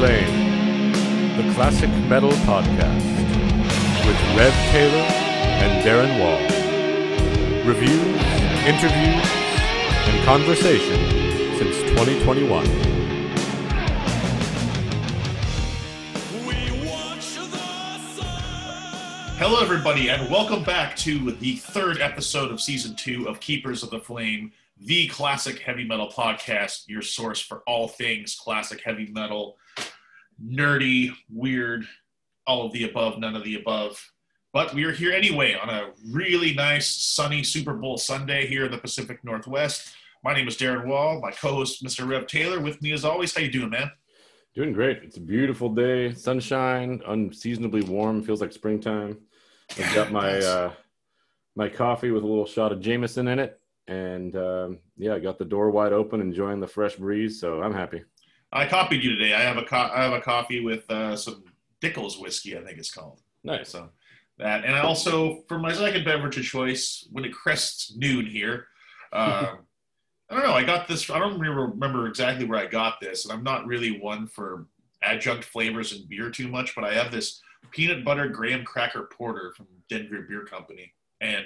Keepers of the Flame, the classic metal podcast with Rev Taylor and Darren Wall. Reviews, interviews, and conversation since 2021. Hello, everybody, and welcome back to the third episode of season two of Keepers of the Flame, the classic heavy metal podcast, your source for all things classic heavy metal, nerdy, weird, all of the above, none of the above. But we are here anyway on a really nice, sunny Super Bowl Sunday here in the Pacific Northwest. My name is Darren Wall, my co-host, Mr. Rev Taylor, with me as always. How you doing, man? Doing great. It's a beautiful day, sunshine, unseasonably warm, feels like springtime. I've got my uh, my coffee with a little shot of Jameson in it, and um, yeah, I got the door wide open, enjoying the fresh breeze. So I'm happy. I copied you today. I have a co- I have a coffee with uh, some Dickel's whiskey, I think it's called. Nice. So that, and I also for my second beverage of choice, when it crests noon here, um, I don't know. I got this. I don't remember, remember exactly where I got this, and I'm not really one for adjunct flavors in beer too much, but I have this peanut butter graham cracker porter from Denver Beer Company, and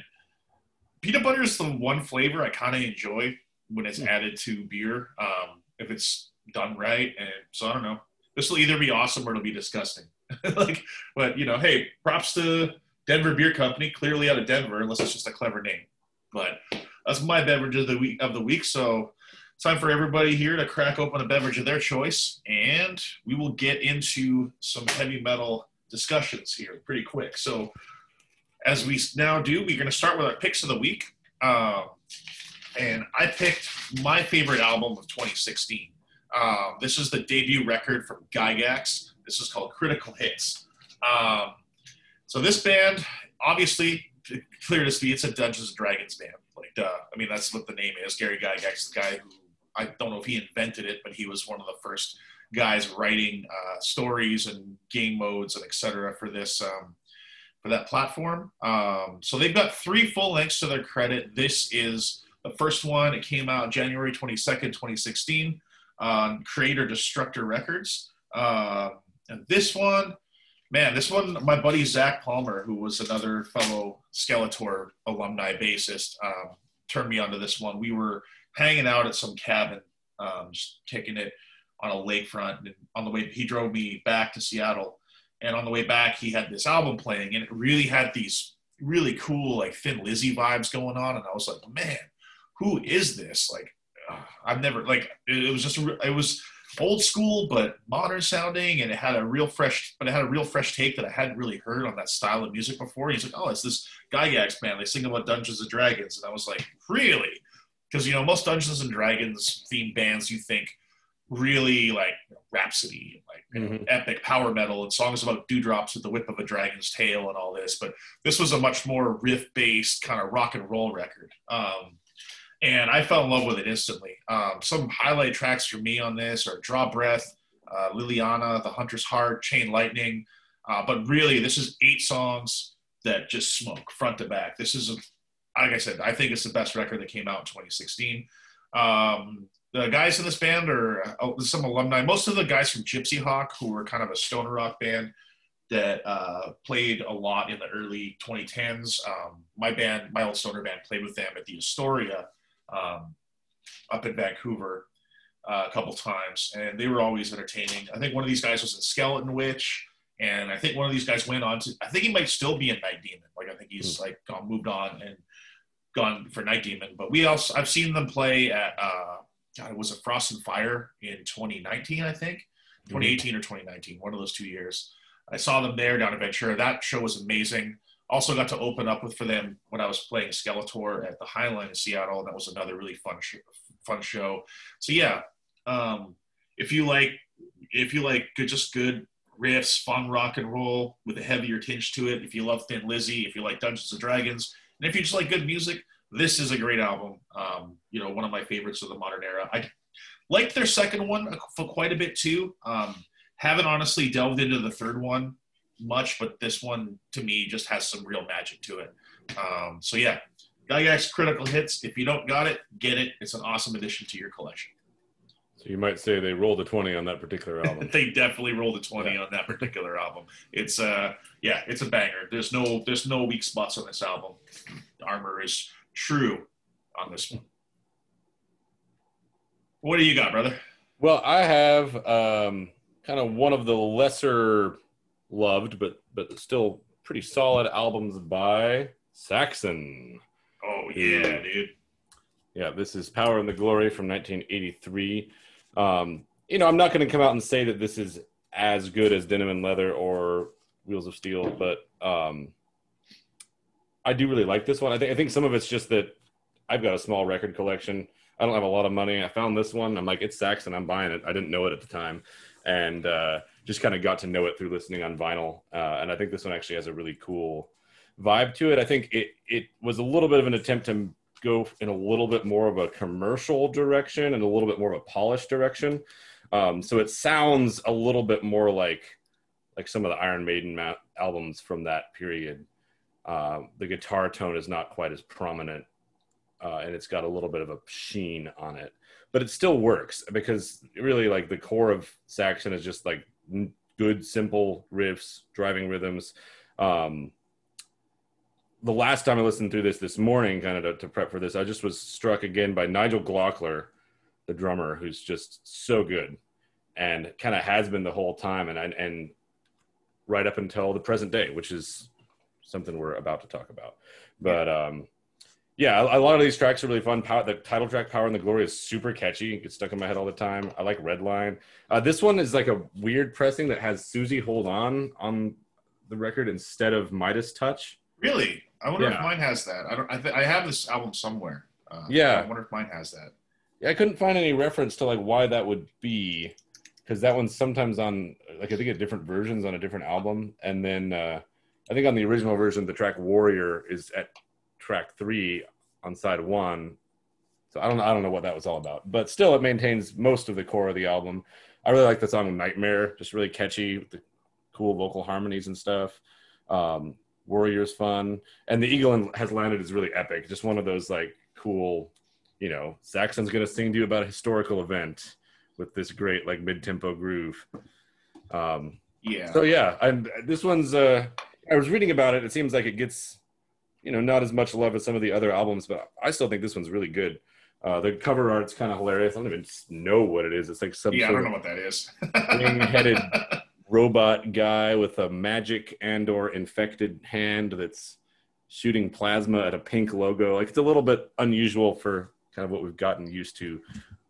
peanut butter is the one flavor I kind of enjoy when it's added to beer, um, if it's done right. And so I don't know. This will either be awesome or it'll be disgusting. like, but you know, hey, props to Denver Beer Company, clearly out of Denver, unless it's just a clever name. But that's my beverage of the week. Of the week, so time for everybody here to crack open a beverage of their choice, and we will get into some heavy metal discussions here pretty quick. So, as we now do, we're going to start with our picks of the week. Um, and I picked my favorite album of 2016. Um, this is the debut record from Gygax. This is called Critical Hits. Um, so this band, obviously, clear to see, it's a Dungeons and Dragons band. Like, duh. I mean, that's what the name is. Gary Gygax, the guy who I don't know if he invented it, but he was one of the first guys writing uh, stories and game modes and etc. for this um, for that platform. Um, so they've got three full lengths to their credit. This is the first one. It came out January 22nd, 2016 on Creator Destructor Records. Uh, and this one, man, this one, my buddy Zach Palmer, who was another fellow Skelator alumni bassist, um, turned me onto this one. We were hanging out at some cabin, um, just kicking it on a lakefront. And on the way, he drove me back to Seattle. And on the way back, he had this album playing, and it really had these really cool, like Thin Lizzy vibes going on. And I was like, man, who is this? Like, I've never like. It, it was just a, it was old school but modern sounding, and it had a real fresh, but it had a real fresh take that I hadn't really heard on that style of music before. And he's like, oh, it's this Gygax band. They sing about Dungeons and Dragons, and I was like, really? Because you know, most Dungeons and Dragons themed bands, you think really like Rhapsody, like you know, Mhm. epic power metal, and songs about dewdrops with the whip of a dragon's tail and all this. But this was a much more riff based kind of rock and roll record. Um, and I fell in love with it instantly. Um, some highlight tracks for me on this are Draw Breath, uh, Liliana, The Hunter's Heart, Chain Lightning. Uh, but really, this is eight songs that just smoke front to back. This is, a, like I said, I think it's the best record that came out in 2016. Um, the guys in this band are uh, some alumni. Most of the guys from Gypsyhawk, who were kind of a stoner rock band that uh, played a lot in the early 2010s. Um, my band, my old stoner band, played with them at the Astoria um, up in Vancouver uh, a couple times, and they were always entertaining. I think one of these guys was in Skeletonwitch, and I think one of these guys went on to. I think he might still be in Night Demon. Like I think he's like gone, moved on and gone for Night Demon. But we also I've seen them play at. Uh, God, it was a Frost and Fire in 2019, I think, 2018 or 2019, one of those two years. I saw them there down in Ventura. That show was amazing. Also got to open up with for them when I was playing Skelator at the Highline in Seattle. and That was another really fun sh- fun show. So yeah, um, if you like if you like good, just good riffs, fun rock and roll with a heavier tinge to it, if you love Thin Lizzy, if you like Dungeons and Dragons, and if you just like good music, this is a great album. Um, you know, one of my favorites of the modern era. I liked their second one for quite a bit too. Um, haven't honestly delved into the third one much, but this one to me just has some real magic to it. Um, so yeah, Gygax Critical Hits. If you don't got it, get it. It's an awesome addition to your collection. So you might say they rolled a twenty on that particular album. they definitely rolled a 20 Yeah. on that particular album. It's uh yeah, it's a banger. There's no there's no weak spots on this album. Armor is true on this one. What do you got, brother? Well, I have um, kind of one of the lesser loved, but but still pretty solid albums by Saxon. Oh yeah, dude. Yeah, this is Power and the Glory from 1983. Um, you know, I'm not going to come out and say that this is as good as Denim and Leather or Wheels of Steel, but um, I do really like this one. I think I think some of it's just that I've got a small record collection. I don't have a lot of money. I found this one. I'm like, it's Saxon. I'm buying it. I didn't know it at the time, and uh, just kind of got to know it through listening on vinyl. Uh, and I think this one actually has a really cool vibe to it. I think it it was a little bit of an attempt to go in a little bit more of a commercial direction and a little bit more of a polished direction. Um, so it sounds a little bit more like like some of the Iron Maiden ma- albums from that period. Uh, the guitar tone is not quite as prominent, uh, and it's got a little bit of a sheen on it, but it still works because really, like the core of Saxon is just like good, simple riffs, driving rhythms. Um, the last time I listened through this this morning, kind of to, to prep for this, I just was struck again by Nigel Glockler, the drummer, who's just so good and kind of has been the whole time, and and, right up until the present day, which is something we're about to talk about. But um, yeah, a, a lot of these tracks are really fun. Power, the title track, "Power and the Glory," is super catchy. It gets stuck in my head all the time. I like Redline. Uh, this one is like a weird pressing that has Suzie Hold On on the record instead of Midas Touch. Really? I wonder Yeah. if mine has that. I don't. I, th- I have this album somewhere. Uh, Yeah. I wonder if mine has that. Yeah, I couldn't find any reference to like why that would be, because that one's sometimes on like I think at different versions on a different album, and then uh, I think on the original version the track Warrior is at track three on side one. So I don't I don't know what that was all about, but still it maintains most of the core of the album. I really like the song Nightmare, just really catchy, with the cool vocal harmonies and stuff. Um, Warrior's fun, and the Eagle has landed is really epic. Just one of those like cool you know, Saxon's going to sing to you about a historical event with this great like mid-tempo groove. Um, Yeah. so yeah, and this one's. Uh, I was reading about it. It seems like it gets, you know, not as much love as some of the other albums, but I still think this one's really good. Uh, the cover art's kind of hilarious. I don't even know what it is. It's like some yeah, I don't know what that is. wing-headed robot guy with a magic and or infected hand that's shooting plasma at a pink logo. Like it's a little bit unusual for kind of what we've gotten used to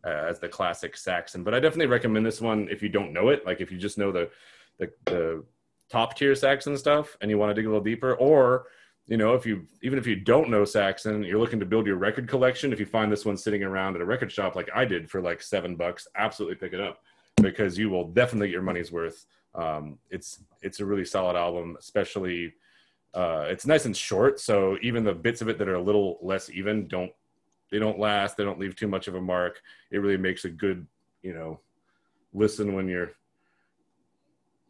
uh, as the classic Saxon. But I definitely recommend this one if you don't know it. Like if you just know the the, the top tier Saxon stuff and you want to dig a little deeper, or you know if you even if you don't know Saxon, you're looking to build your record collection. If you find this one sitting around at a record shop like I did for like seven bucks, absolutely pick it up because you will definitely get your money's worth. Um, it's it's a really solid album, especially uh, it's nice and short. So even the bits of it that are a little less even don't they don't last. They don't leave too much of a mark. It really makes a good you know listen when you're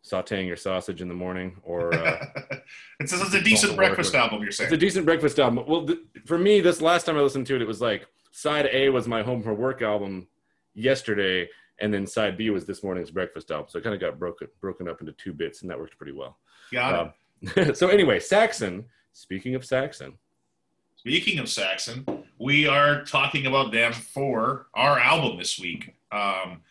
sautéing your sausage in the morning or. Uh, it's, a, it's a decent breakfast work. album. You're saying? It's a decent breakfast album. Well, th- for me, this last time I listened to it, it was like side A was my home for work album yesterday, and then side B was this morning's breakfast album. So it kind of got broken broken up into two bits, and that worked pretty well. Got it. Um, so anyway, Saxon. Speaking of Saxon, Speaking of Saxon, we are talking about them for our album this week. Um,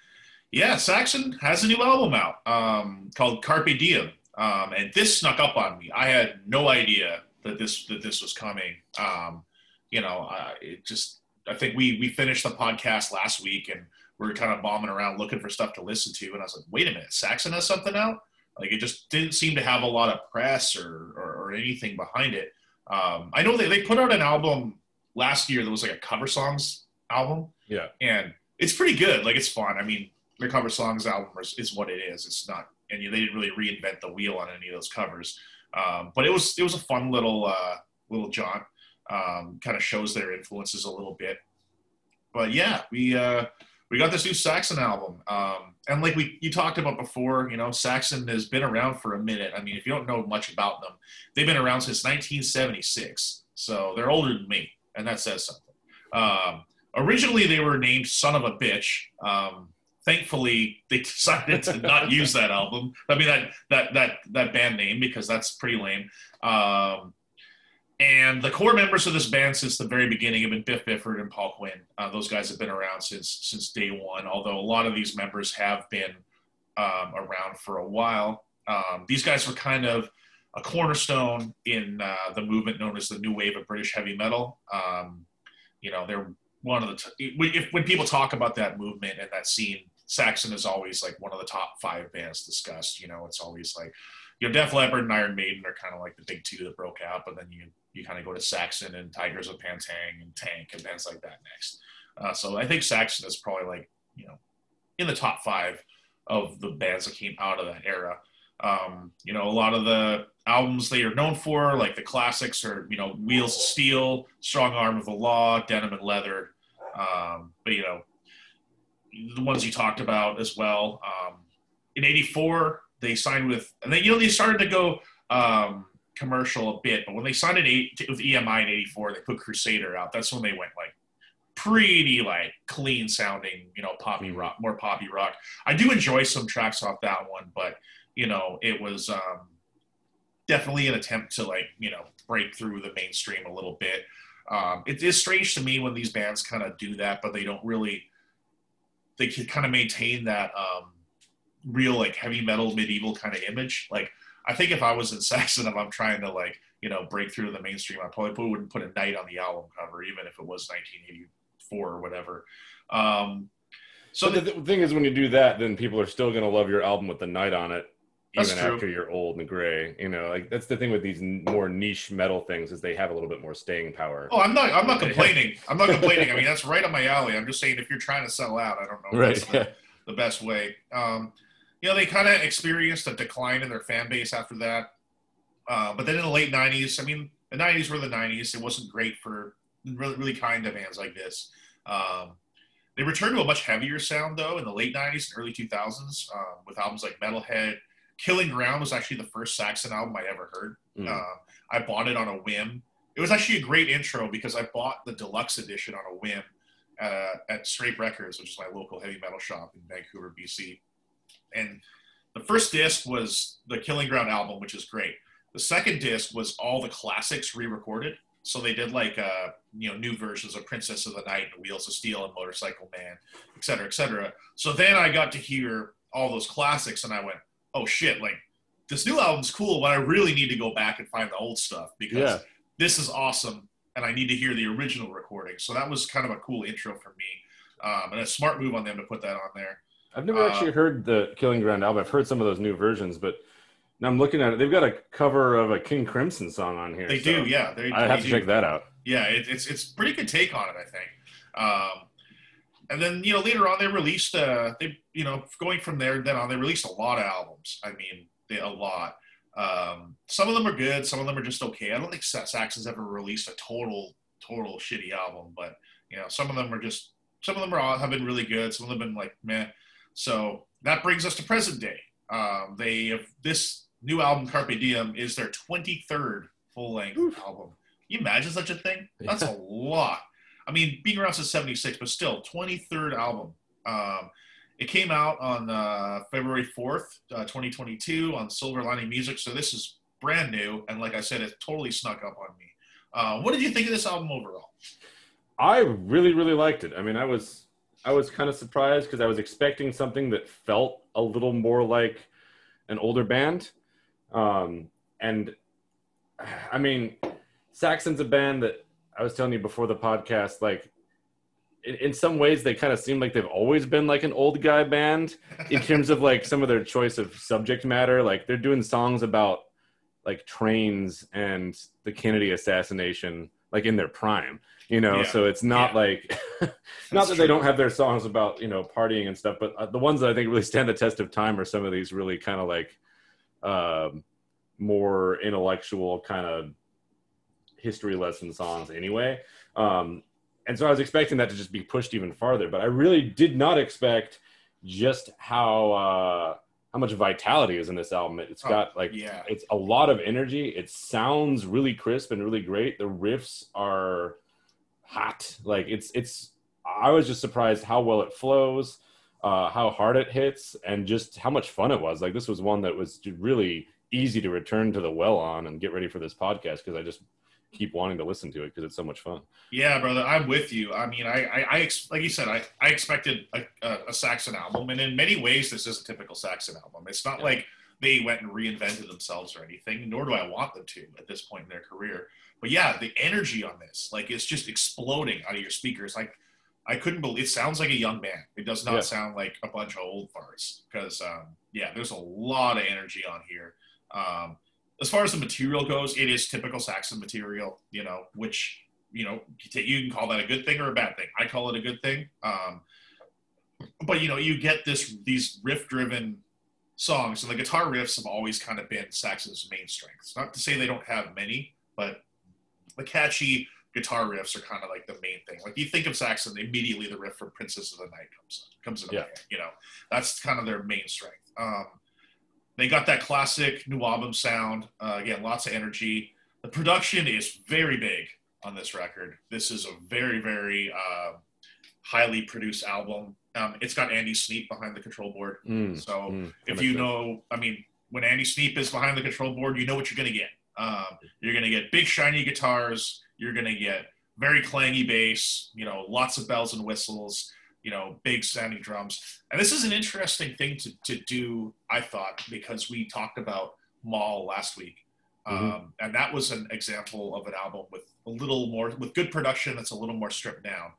yeah, Saxon has a new album out um, called Carpe Diem, um, and this snuck up on me. I had no idea that this that this was coming. Um, you know, uh, it just I think we we finished the podcast last week and we were kind of bombing around looking for stuff to listen to, and I was like, wait a minute, Saxon has something out. Like it just didn't seem to have a lot of press or or, or anything behind it. Um, I know they, they put out an album last year that was like a cover songs album, yeah, and it's pretty good. Like it's fun. I mean, the cover songs album is, is what it is. It's not, and they didn't really reinvent the wheel on any of those covers. Um, but it was it was a fun little uh, little jaunt. Um, kind of shows their influences a little bit. But yeah, we uh, we got this new Saxon album, um, and like we you talked about before, you know, Saxon has been around for a minute. I mean, if you don't know much about them, they've been around since 1976, so they're older than me, and that says something. Um, originally, they were named "Son of a Bitch," um, thankfully they decided to not use that album. I mean that that that that band name because that's pretty lame. Um, and the core members of this band since the very beginning have been Biff Byford and Paul Quinn. Uh, those guys have been around since since day one. Although a lot of these members have been um, around for a while. Um, these guys were kind of a cornerstone in uh, the movement known as the new wave of British heavy metal. Um, you know, they're one of the t- if, when people talk about that movement and that scene, Saxon is always like one of the top five bands discussed. You know, it's always like you know Def Leppard and Iron Maiden are kind of like the big two that broke out, but then you you kind of go to Saxon and Tygers of Pan Tang and Tank and bands like that next. Uh, so I think Saxon is probably like you know in the top five of the bands that came out of that era. Um, you know, a lot of the albums they are known for, like the classics, are you know Wheels of Steel, Strong Arm of the Law, Denim and Leather. Um, but you know, the ones you talked about as well. Um, in '84, they signed with, and then you know they started to go um, commercial a bit, but when they signed in eight, with EMI in '84, they put Crusader out. That's when they went like pretty like clean sounding, you know, poppy mm-hmm. rock, more poppy rock. I do enjoy some tracks off that one, but you know, it was um, definitely an attempt to like you know break through the mainstream a little bit. Um, it is strange to me when these bands kind of do that, but they don't really. They could kind of maintain that um, real like heavy metal medieval kind of image. Like I think if I was in Saxon, if I'm trying to like you know break through the mainstream, I probably wouldn't put a knight on the album cover, even if it was 1984 or whatever. Um, so the, the, thing is, when you do that, then people are still going to love your album with the knight on it, even after you're old and gray. You know, like that's the thing with these more niche metal things is they have a little bit more staying power. Oh, I'm not. I'm not complaining. I'm not complaining. I mean, that's right up my alley. I'm just saying, if you're trying to sell out, I don't know. Right. That's the, the best way. Um, you know, they kind of experienced a decline in their fan base after that. Uh, but then in the late '90s, I mean, the '90s were the '90s. It wasn't great for really, really kind of bands like this. Um, they returned to a much heavier sound though in the late '90s and early 2000s um, with albums like Metalhead Killing Ground was actually the first Saxon album I ever heard. Mm. Uh, I bought it on a whim. It was actually a great intro because I bought the deluxe edition on a whim uh, at Scrape Records, which is my local heavy metal shop in Vancouver, BC. And the first disc was the Killing Ground album, which is great. The second disc was all the classics re-recorded. So they did like uh, you know new versions of Princess of the Night and Wheels of Steel and Motorcycle Man, et cetera, et cetera. So then I got to hear all those classics, and I went, oh shit, like this new album's cool, but I really need to go back and find the old stuff because yeah. this is awesome and I need to hear the original recording. So that was kind of a cool intro for me. Um, and a smart move on them to put that on there. I've never uh, actually heard the Killing Ground album. I've heard some of those new versions, but now I'm looking at it. They've got a cover of a King Crimson song on here. They so do, yeah. They, I have to do. check that out. Yeah, it, it's it's pretty good take on it, I think. Um, and then you know later on they released uh they you know going from there then on they released a lot of albums. I mean they, a lot. Um some of them are good some of them are just okay. I don't think saxon's ever released a total total shitty album but you know some of them are just some of them are all, have been really good. Some of them have been like meh. So that brings us to present day. Um they have this new album carpe diem is their 23rd full-length album. Can you imagine such a thing? That's a lot I mean, being around since '76, but still, 23rd album. Um, it came out on uh, February 4th, uh, 2022, on Silver Lining Music. So this is brand new, and like I said, it totally snuck up on me. Uh, what did you think of this album overall? I really, really liked it. I mean, I was I was kind of surprised because I was expecting something that felt a little more like an older band, um, and I mean, Saxon's a band that I was telling you before the podcast, like in, in some ways they kind of seem like they've always been like an old guy band in terms of like some of their choice of subject matter. Like they're doing songs about like trains and the Kennedy assassination, like in their prime, you know. Yeah. So it's not yeah. like not that true. they don't have their songs about you know partying and stuff, but uh, the ones that I think really stand the test of time are some of these really kind of like um, more intellectual kind of history lesson songs anyway. Um, and so I was expecting that to just be pushed even farther, but I really did not expect just how uh, how much vitality is in this album. It's oh, got oh, like yeah. it's a lot of energy. It sounds really crisp and really great. The riffs are hot. Like it's it's. I was just surprised how well it flows. uh, how hard it hits, and just how much fun it was. Like this was one that was really easy to return to the well on and get ready for this podcast because I just keep wanting to listen to it because it's so much fun. Yeah, brother, I'm with you. I mean, I, I, I like you said, I, I expected a, a, a, Saxon album, and in many ways, this is a typical Saxon album. It's not yeah. like they went and reinvented themselves or anything, nor do I want them to at this point in their career. But yeah, the energy on this, like, it's just exploding out of your speakers. Like, I couldn't believe it sounds like a young band. It does not yeah. sound like a bunch of old farts because, um, yeah, there's a lot of energy on here. Um, as far as the material goes, it is typical Saxon material, you know, which, you know, you can call that a good thing or a bad thing. I call it a good thing. Um, but, you know, you get this, these riff driven songs, and the guitar riffs have always kind of been Saxon's main strengths. Not to say they don't have many, but the catchy guitar riffs are kind of like the main thing. Like you think of Saxon, immediately the riff from Princess of the Night comes comes into yeah. You know, that's kind of their main strength. Um, they got that classic new album sound. Uh, again, lots of energy. The production is very big on this record. This is a very, very uh, highly produced album. Um, it's got Andy Sneap behind the control board. Mm, so mm, if you know, I mean, when Andy Sneap is behind the control board, you know what you're going to get. Um, you're going to get big, shiny guitars. You're going to get very clangy bass. You know, lots of bells and whistles you know, big sounding drums. And this is an interesting thing to, to do, I thought, because we talked about Maul last week. Mm-hmm. Um, and that was an example of an album with a little more, with good production that's a little more stripped down.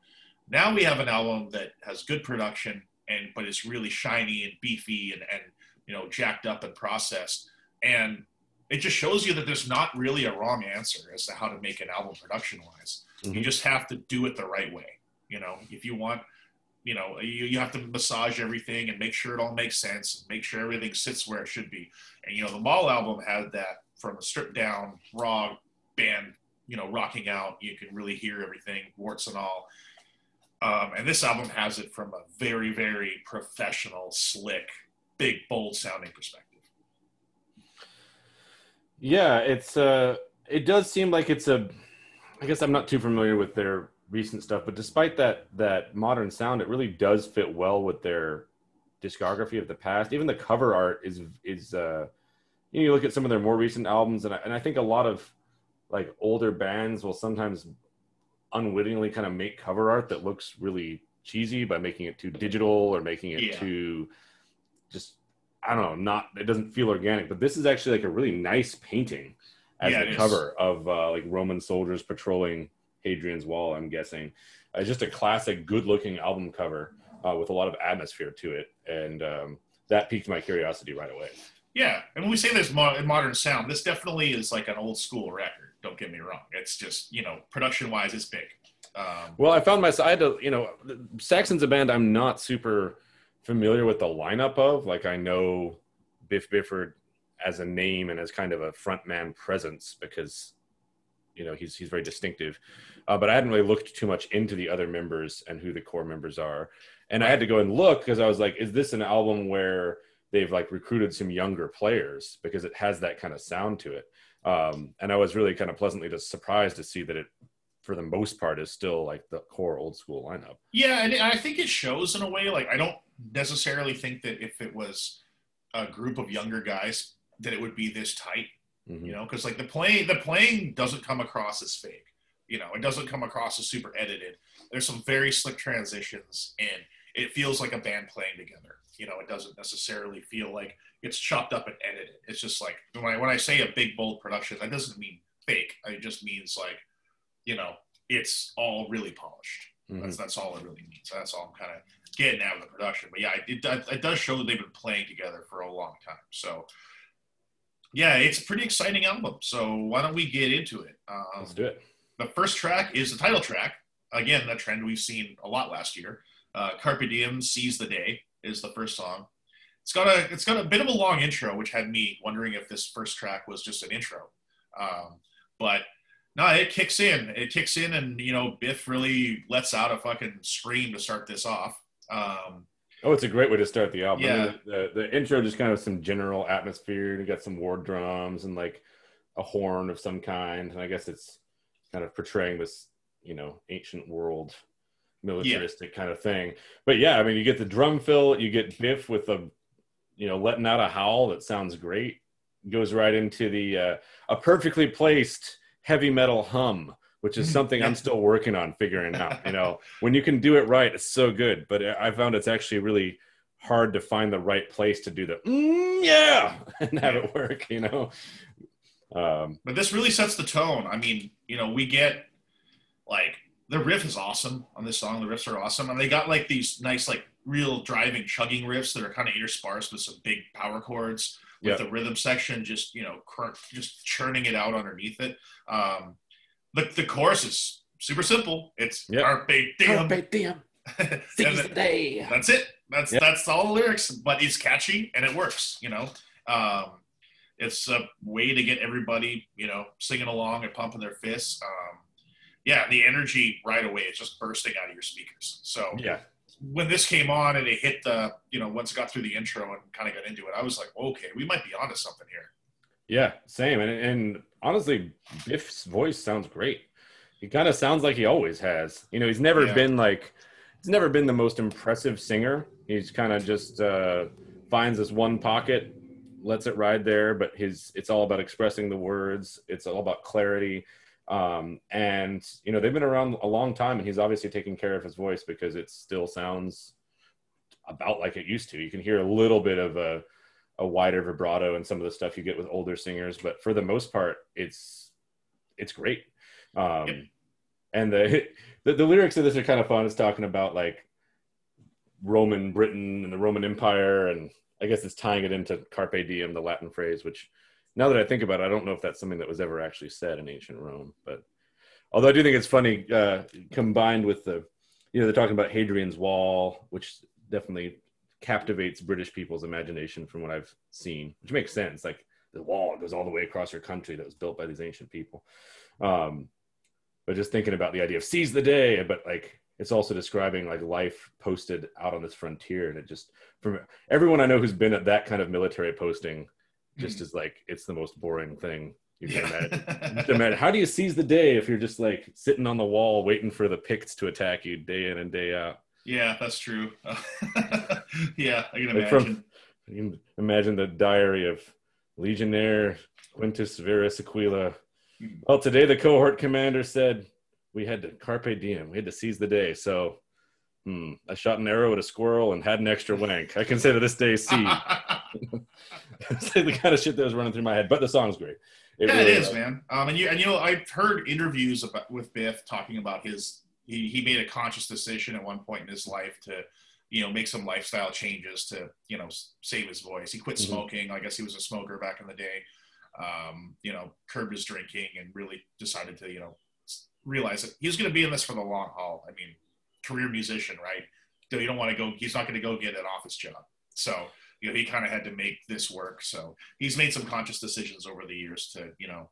Now we have an album that has good production and, but it's really shiny and beefy and, and, you know, jacked up and processed. And it just shows you that there's not really a wrong answer as to how to make an album production wise. Mm-hmm. You just have to do it the right way. You know, if you want, you know you, you have to massage everything and make sure it all makes sense and make sure everything sits where it should be. And you know the Maul album had that from a stripped down raw band you know rocking out. You can really hear everything warts and all. Um, and this album has it from a very very professional slick big bold sounding perspective. Yeah it's uh it does seem like it's a i guess i'm not too familiar with their recent stuff. But despite that that modern sound, it really does fit well with their discography of the past. Even the cover art is is uh, you, know, you look at some of their more recent albums, and I, and I think a lot of like older bands will sometimes unwittingly kind of make cover art that looks really cheesy by making it too digital or making it yeah. too just I don't know, not it doesn't feel organic. But this is actually like a really nice painting as yeah, the cover of uh, like Roman soldiers patrolling Hadrian's Wall, I'm guessing. Uh, just a classic, good-looking album cover uh, with a lot of atmosphere to it, and um, that piqued my curiosity right away. Yeah, and when we say this modern sound, this definitely is like an old school record. Don't get me wrong; it's just you know, production-wise, it's big. Um, well, I found myself. I had to, you know, Saxon's a band I'm not super familiar with the lineup of. Like I know Biff Byford as a name and as kind of a frontman presence because you know he's he's very distinctive uh, but I hadn't really looked too much into the other members and who the core members are. And I had to go and look because I was like, is this an album where they've like recruited some younger players because it has that kind of sound to it? Um, and I was really kind of pleasantly just surprised to see that it, for the most part, is still like the core old school lineup. Yeah, and I think it shows in a way. Like I don't necessarily think that if it was a group of younger guys that it would be this tight. Mm-hmm. You know, because like the playing, the playing doesn't come across as fake you know, it doesn't come across as super edited. There's some very slick transitions, and it feels like a band playing together. You know, it doesn't necessarily feel like it's chopped up and edited. It's just like when I when I say a big bold production, that doesn't mean fake. It just means like, you know, it's all really polished. Mm-hmm. That's that's all it really means. That's all I'm kind of getting out of the production. But yeah, it, it, it does show that they've been playing together for a long time. So yeah, it's a pretty exciting album. So why don't we get into it? Um, Let's do it the first track is the title track. Again, a trend we've seen a lot last year. Uh, Carpe Diem, Seize the Day is the first song. It's got a it's got a bit of a long intro, which had me wondering if this first track was just an intro. Um, but no, it kicks in. It kicks in, and you know, Biff really lets out a fucking scream to start this off. Um, oh, it's a great way to start the album. Yeah. The, the intro just kind of some general atmosphere. You got some war drums and like a horn of some kind, and I guess it's kind of portraying this, you know, ancient world militaristic kind of thing. But yeah, I mean, you get the drum fill, you get Biff with a, you know, letting out a howl that sounds great. Goes right into the uh, a perfectly placed heavy metal hum, which is Mhm. something I'm still working on figuring out. You know, when you can do it right, it's so good. But I found it's actually really hard to find the right place to do the mm, yeah and have it work. You know. Um, But this really sets the tone. I mean, you know, we get like the riff is awesome on this song. The riffs are awesome, and they got like these nice, like real driving, chugging riffs that are kind of interspersed with some big power chords. With Yeah. the rhythm section, just you know, cr- just churning it out underneath it. Um, the the chorus is super simple. It's Yep. carpe diem. Carpe diem, seize the day. that's it. That's Yep. that's all the lyrics, but it's catchy and it works. You know, um, it's a way to get everybody you know singing along and pumping their fists. Um, yeah, the energy right away is just bursting out of your speakers. So Yeah, when this came on and it hit the you know once it got through the intro and kind of got into it, I was like, okay, we might be onto something here. yeah, same. And and honestly, Biff's voice sounds great. He kind of sounds like he always has. You know, he's never Yeah. been like he's never been the most impressive singer. He's kind of just uh, finds this one pocket, lets it ride there. But his it's all about expressing the words. It's all about clarity. Um, and you know they've been around a long time, and he's obviously taking care of his voice because it still sounds about like it used to. You can hear a little bit of a a wider vibrato and some of the stuff you get with older singers, but for the most part, it's it's great. Um, Yep. And the, the the lyrics of this are kind of fun. It's talking about like Roman Britain and the Roman Empire, and I guess it's tying it into carpe diem, the Latin phrase. Which, now that I think about it, I don't know if that's something that was ever actually said in ancient Rome. But although I do think it's funny, uh, combined with the, you know, they're talking about Hadrian's Wall, which definitely captivates British people's imagination from what I've seen, which makes sense. Like the wall goes all the way across your country that was built by these ancient people. Um, but just thinking about the idea of seize the day, but like it's also describing like life posted out on this frontier, and it just from everyone I know who's been at that kind of military posting, just is like it's the most boring thing you can imagine. Imagine how do you seize the day if you're just like sitting on the wall waiting for the Picts to attack you day in and day out? Yeah, that's true. yeah, I can Like imagine. from you can imagine the diary of Legionnaire Quintus Verus Aquila. Hmm. Well, today the cohort commander said we had to carpe diem. We had to seize the day. So, hmm, I shot an arrow at a squirrel and had an extra wank. I can say to this day, see, it's like the kind of shit that was running through my head. But the song's great. yeah, really it is, was. man. Um, and you and you know, I've heard interviews about with Biff talking about his. He he made a conscious decision at one point in his life to, you know, make some lifestyle changes to you know save his voice. He quit Mhm. smoking. I guess he was a smoker back in the day. Um, you know, curbed his drinking and really decided to you know realize that he was going to be in this for the long haul. I mean, career musician, right? So you don't want to go. He's not going to go get an office job. So you know, he kind of had to make this work. So he's made some conscious decisions over the years to, you know,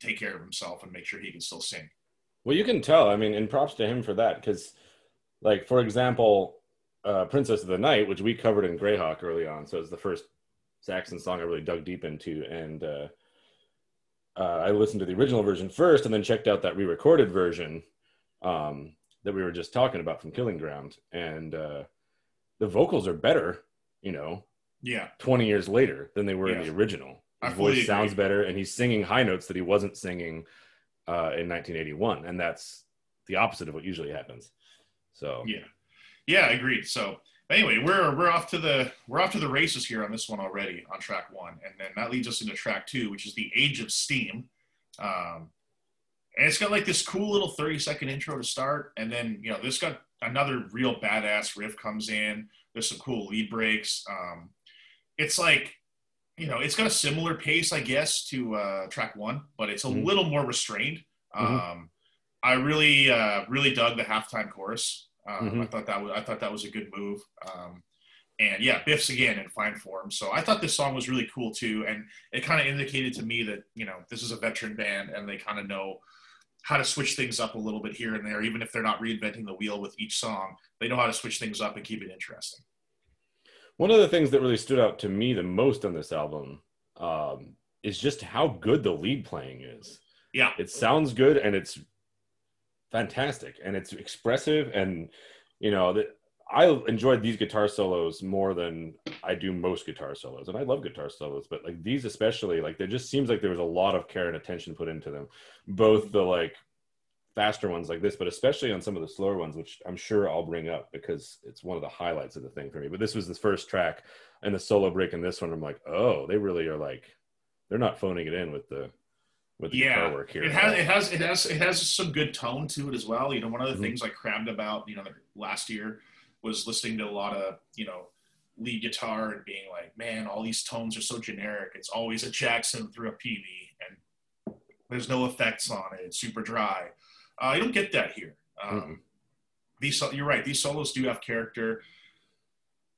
take care of himself and make sure he can still sing. Well, you can tell. I mean, and props to him for that because, like, for example, uh, "Princess of the Night," which we covered in Greyhawk early on, so it's the first Saxon song I really dug deep into, and uh, uh, I listened to the original version first, and then checked out that re-recorded version um, that we were just talking about from Killing Ground, and uh, the vocals are better, you know, Yeah. 20 years later than they were in the original. His voice sounds better, and he's singing high notes that he wasn't singing uh, in 1981, and that's the opposite of what usually happens. So Yeah. Yeah, I agreed. So anyway, we're we're off to the we're off to the races here on this one already on track one, and then that leads us into track two, which is the Age of Steam. Um, and it's got like this cool little 30 second intro to start, and then you know this got another real badass riff comes in. There's some cool lead breaks. Um, it's like you know it's got a similar pace, I guess, to uh, track one, but it's a Mhm. little more restrained. Mhm. Um, I really uh, really dug the halftime chorus. Um, Mhm. I thought that was I thought that was a good move. Um, and yeah, Biff's again in fine form. So I thought this song was really cool too, and it kind of indicated to me that you know this is a veteran band and they kind of know how to switch things up a little bit here and there, even if they're not reinventing the wheel with each song. They know how to switch things up and keep it interesting. One of the things that really stood out to me the most on this album um, is just how good the lead playing is. Yeah, It sounds good, and it's fantastic and it's expressive and you know that I enjoyed these guitar solos more than I do most guitar solos, and I love guitar solos, but like these especially, like there just seems like there was a lot of care and attention put into them, both the like faster ones like this, but especially on some of the slower ones, which I'm sure I'll bring up because it's one of the highlights of the thing for me. But this was the first track, and the solo break in this one, I'm like, oh, they really are like, they're not phoning it in with the with the yeah, guitar work here. it has it has it has it has some good tone to it as well. You know, one of the Mhm. things I crammed about you know last year was listening to a lot of you know lead guitar and being like, man, all these tones are so generic. It's always a Jackson through a PV, and there's no effects on it. It's super dry. Uh, you don't get that here. Um, Mm-mm. These you're right. These solos do have character.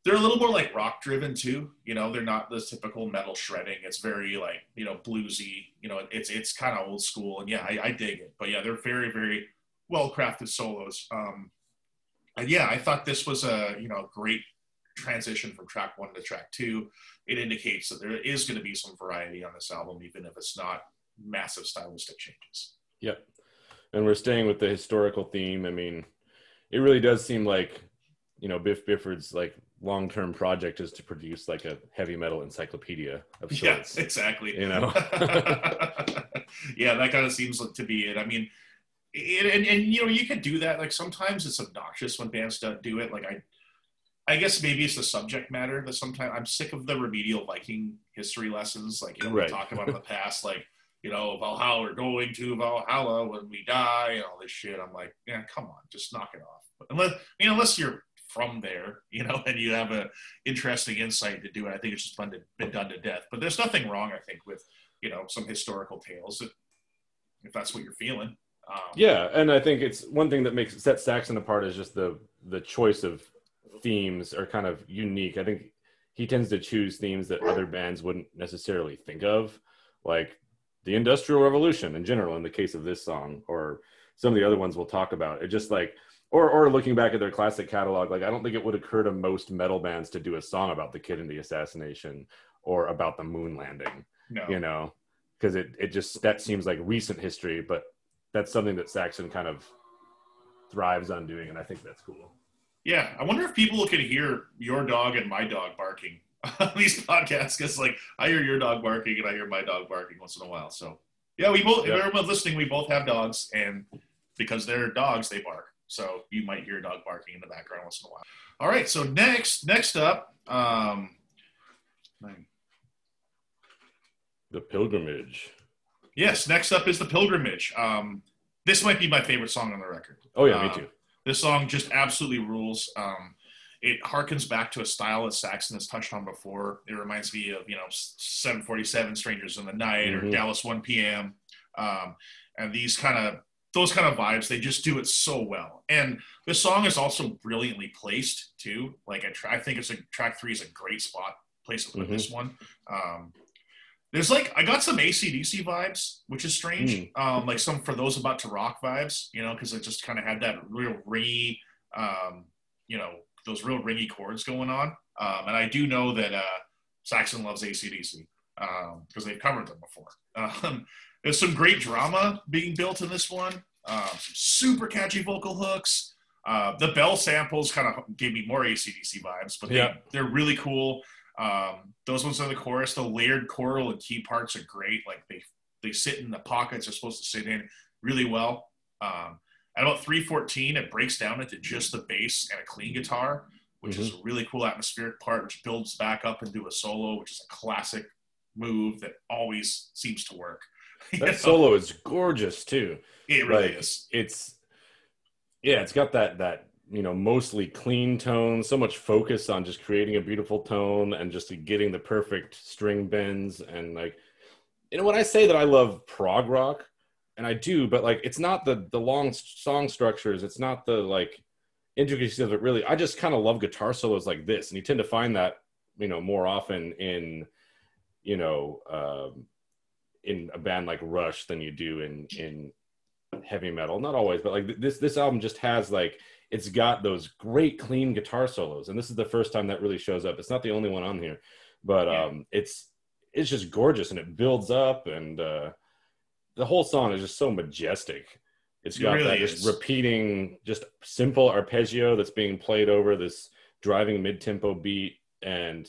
They're a little more like rock driven too. You know, they're not the typical metal shredding. It's very like you know bluesy. You know, it's it's kind of old school, and yeah, I, I dig it. But yeah, they're very very well crafted solos. Um, and yeah, I thought this was a you know great transition from track one to track two. It indicates that there is going to be some variety on this album, even if it's not massive stylistic changes. Yep. And we're staying with the historical theme. I mean, it really does seem like, you know, Biff Byford's like long term project is to produce like a heavy metal encyclopedia of sorts. Yes, exactly. You know? yeah, that kind of seems to be it. I mean, it, and, and you know, you could do that. Like sometimes it's obnoxious when bands don't do it. Like I, I guess maybe it's the subject matter that sometimes I'm sick of the remedial Viking history lessons. Like you know, Right. we talked about in the past, like you know, Valhalla, we're going to Valhalla when we die, and all this shit. I'm like, yeah, come on, just knock it off. Unless you know, unless you're from there, you know, and you have a interesting insight to do it. I think it's just been, to, been done to death. But there's nothing wrong, I think, with you know some historical tales if, if that's what you're feeling. Um, Yeah, and I think it's one thing that makes sets Saxon apart is just the the choice of themes are kind of unique. I think he tends to choose themes that other bands wouldn't necessarily think of, like the Industrial Revolution in general. In the case of this song, or some of the other ones we'll talk about, it just like. Or, or looking back at their classic catalog, like I don't think it would occur to most metal bands to do a song about the Kennedy assassination or about the moon landing no. you know, because it it just that seems like recent history, but that's something that Saxon kind of thrives on doing, and I think that's cool. Yeah, I wonder if people can hear your dog and my dog barking on these podcasts because, like, I hear your dog barking and I hear my dog barking once in a while. So, yeah, we both, Yep. if everyone's listening, we both have dogs, and because they're dogs, they bark. So you might hear a dog barking in the background once in a while. All right, so next, next up, um, The pilgrimage. yes, next up is the Pilgrimage. Um, this might be my favorite song on the record. Oh yeah, me Uh, too. This song just absolutely rules. Um, it harkens back to a style that Saxon has touched on before. It reminds me of you know 747 Strangers in the Night or Mhm. Dallas 1 p.m. Um, and these kind of those kind of vibes. They just do it so well. And this song is also brilliantly placed too. Like I, try, I think it's a track three is a great spot place to put Mhm. this one. Um, there's like I got some ACDC vibes, which is strange. Um, like some for those about to rock vibes, you know, because it just kind of had that real ringy, um, you know, those real ringy chords going on. Um, and I do know that uh, Saxon loves ACDC because they've covered them before. Um, there's some great drama being built in this one. Um, some super catchy vocal hooks. Uh, the bell samples kind of gave me more ACDC vibes, but they, Yeah. they're really cool. Um, those ones in the chorus, the layered choral and key parts are great. Like they they sit in the pockets they're supposed to sit in really well. Um, at about 314, it breaks down into just the bass and a clean guitar, which is mm-hmm. a really cool atmospheric part, which builds back up into a solo, which is a classic move that always seems to work. You know? That solo is gorgeous too. it really like, is. It's yeah, it's got that that you know mostly clean tone. So much focus on just creating a beautiful tone and just getting the perfect string bends and like you know when I say that I love prog rock and I do, but like it's not the the long song structures. It's not the like intricacies of it. Really, I just kind of love guitar solos like this, and you tend to find that you know more often in you know um, in a band like Rush than you do in in heavy metal. Not always, but like this this album just has like it's got those great clean guitar solos, and this is the first time that really shows up. It's not the only one on here, but um, it's it's just gorgeous and it builds up and uh, the whole song is just so majestic It's got really that just repeating, just simple arpeggio that's being played over this driving mid-tempo beat, and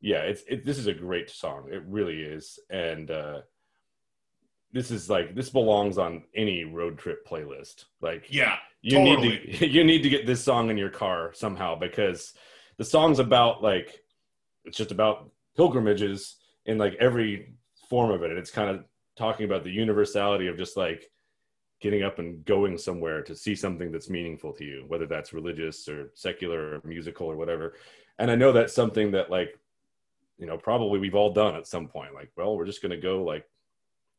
yeah, it's it, this is a great song. It really is, and uh, this is like this belongs on any road trip playlist. Like Yeah, you Totally. need to you need to get this song in your car somehow because the song's about like it's just about pilgrimages in like every form of it and it's kind of talking about the universality of just like getting up and going somewhere to see something that's meaningful to you whether that's religious or secular or musical or whatever. And i know that's something that like you know probably we've all done at some point. Like well we're just going to go like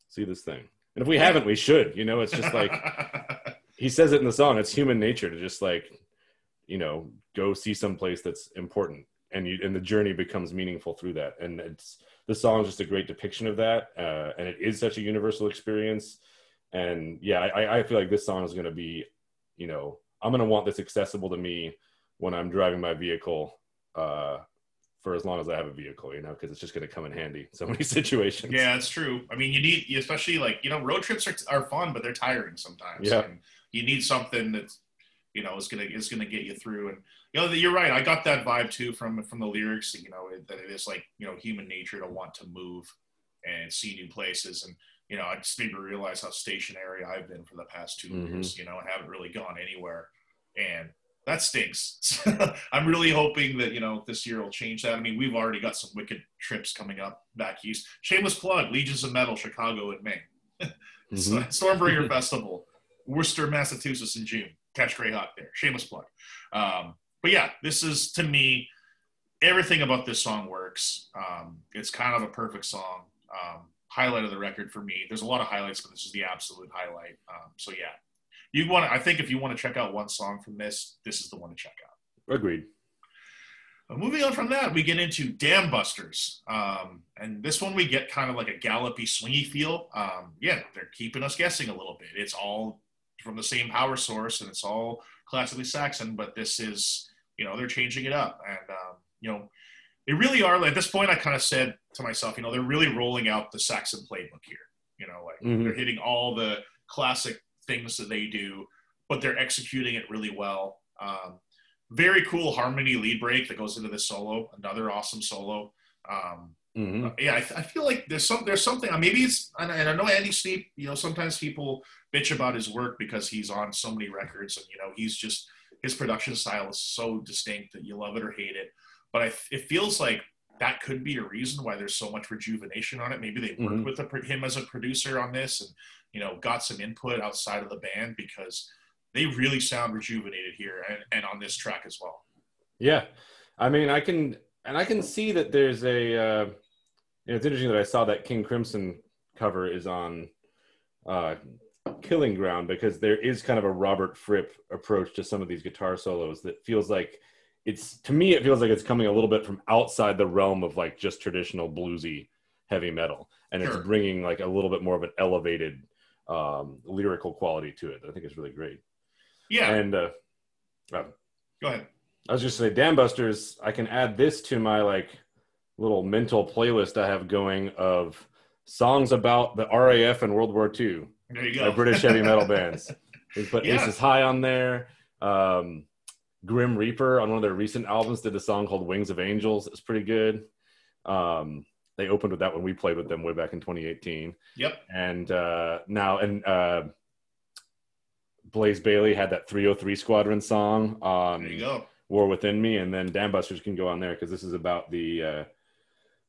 see this thing. And if we haven't we should you know? It's just like he says it in the song it's human nature to just like you know go see some place that's important. And you and the journey becomes meaningful through that. And it's the song is just a great depiction of that uh, and it is such a universal experience and yeah i, I feel like this song is going to be you know i'm going to want this accessible to me when i'm driving my vehicle uh, for as long as i have a vehicle you know because it's just going to come in handy in so many situations Yeah, it's true. I mean, you need, you especially like you know, road trips are, are fun, but they're tiring sometimes. Yeah. And you need something that's, you know, is gonna is gonna get you through. And you know, you're right. I got that vibe too from from the lyrics. You know, that it is like you know human nature to want to move and see new places. And you know, I just made me realize how stationary I've been for the past 2 Mhm. years. You know, I haven't really gone anywhere. And that stinks. I'm really hoping that you know this year will change that. I mean, we've already got some wicked trips coming up back east. Shameless plug: Legions of Metal, Chicago in May. Mhm. Stormbringer Festival, Worcester, Massachusetts in June. Catch Greyhawk there. Shameless plug. Um, but yeah, this is to me everything about this song works. Um, it's kind of a perfect song. Um, highlight of the record for me. There's a lot of highlights, but this is the absolute highlight. Um, so yeah, you want. to I think if you want to check out one song from this, this is the one to check out. agreed But moving on from that, we get into Dam Busters. Um, and this one we get kind of like a gallopy, swingy feel. Um, yeah, they're keeping us guessing a little bit. It's all from the same power source and it's all classically Saxon, but this is, you know, they're changing it up. And, um, you know, they really are. At this point, I kind of said to myself, you know, they're really rolling out the Saxon playbook here. You know, like Mhm. they're hitting all the classic things that they do, but they're executing it really well. Um, very cool harmony lead break that goes into the solo. Another awesome solo. Um, Mhm. yeah, I, I feel like there's some there's something. Maybe it's and I, and I know Andy Sneap. You know, sometimes people bitch about his work because he's on so many records, and you know he's just his production style is so distinct that you love it or hate it. But I, it feels like that could be a reason why there's so much rejuvenation on it. Maybe they worked Mhm. with the, him as a producer on this, and you know got some input outside of the band because they really sound rejuvenated here and, and on this track as well. Yeah, I mean, I can and I can see that there's a. Uh, you know, it's interesting that I saw that King Crimson cover is on uh, Killing Ground because there is kind of a Robert Fripp approach to some of these guitar solos that feels like it's to me it feels like it's coming a little bit from outside the realm of like just traditional bluesy heavy metal and it's bringing like a little bit more of an elevated um, lyrical quality to it. I think it's really great. Yeah, And uh, go ahead. I was just say, Dam Busters. I can add this to my like little mental playlist I have going of songs about the RAF and World War II, There you go. British heavy metal bands. We put Yeah. Aces High on there. Um, Grim Reaper on one of their recent albums did a song called Wings of Angels. It's pretty good. Um, they opened with that when we played with them way back in 2018 Yep. and uh, now and uh, Blaze Bayley had that 303 Squadron song on There you go. War Within Me, and then Dam Busters can go on there because this is about the uh,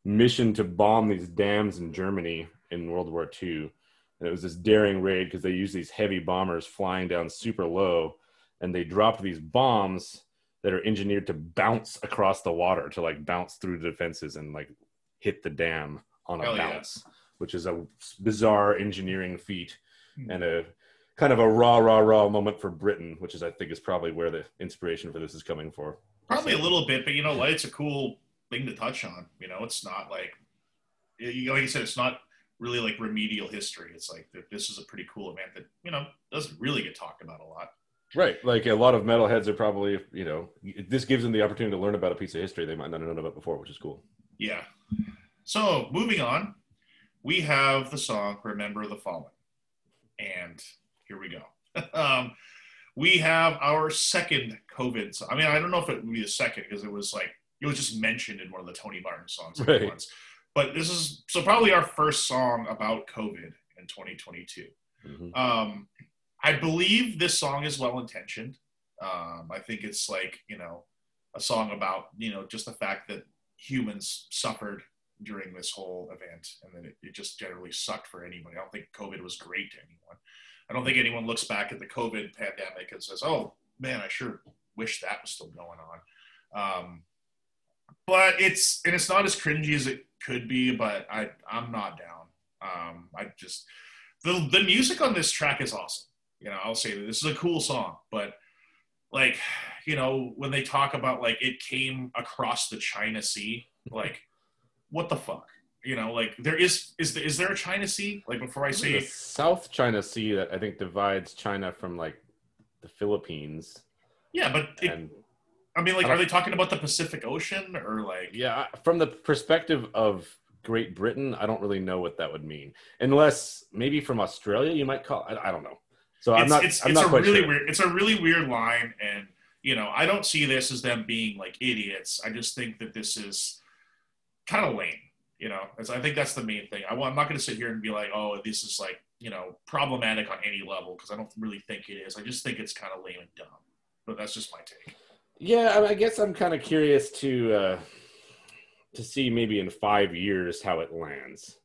mission to bomb these dams in Germany in World War II. And it was this daring raid because they used these heavy bombers flying down super low, and they dropped these bombs that are engineered to bounce across the water to like bounce through the defenses and like hit the dam on a Hell yeah. bounce, which is a bizarre engineering feat Hmm. and a kind of a raw, raw, raw moment for Britain, which is I think is probably where the inspiration for this is coming for. Probably a little bit, but you know what? It's a cool thing to touch on. You know, it's not like you know, like you said, it's not really like remedial history. It's like th- this is a pretty cool event that you know doesn't really get talked about a lot. Right. Like a lot of metalheads are probably, you know, this gives them the opportunity to learn about a piece of history they might not have known about before, which is cool. Yeah. So moving on, we have the song "Remember the Fallen," and here we go. um, we have our second COVID. Song. I mean, I don't know if it would be the second because it was like it was just mentioned in one of the Tony Martin songs Right. once. But this is so probably our first song about COVID in 2022. Mhm. Um, I believe this song is well intentioned. Um, I think it's like you know a song about you know just the fact that humans suffered during this whole event and that it, it just generally sucked for anybody. I don't think COVID was great to anyone. I don't think anyone looks back at the COVID pandemic and says, "Oh man, I sure wish that was still going on." Um, but it's and it's not as cringy as it could be. But I I'm not down. Um, I just the the music on this track is awesome. You know, I'll say that this is a cool song, but like you know when they talk about like it came across the China Sea, like what the fuck? You know, like there is is there, is there a China Sea? Like before I say South China Sea that I think divides China from like the Philippines. yeah, but it, And I mean, like, I are they talking about the Pacific Ocean or like? yeah, from the perspective of Great Britain, I don't really know what that would mean, unless maybe from Australia you might call. I, I don't know. So I'm not. It's, I'm it's not a really sure. weird. It's a really weird line, and you know, I don't see this as them being like idiots. I just think that this is kind of lame. You know, It's- I think that's the main thing. I, am not going to sit here and be like, oh, this is like you know problematic on any level because I don't really think it is. I just think it's kind of lame and dumb. But that's just my take. Yeah, I, I guess I'm kind of curious to uh, to see maybe in five years how it lands,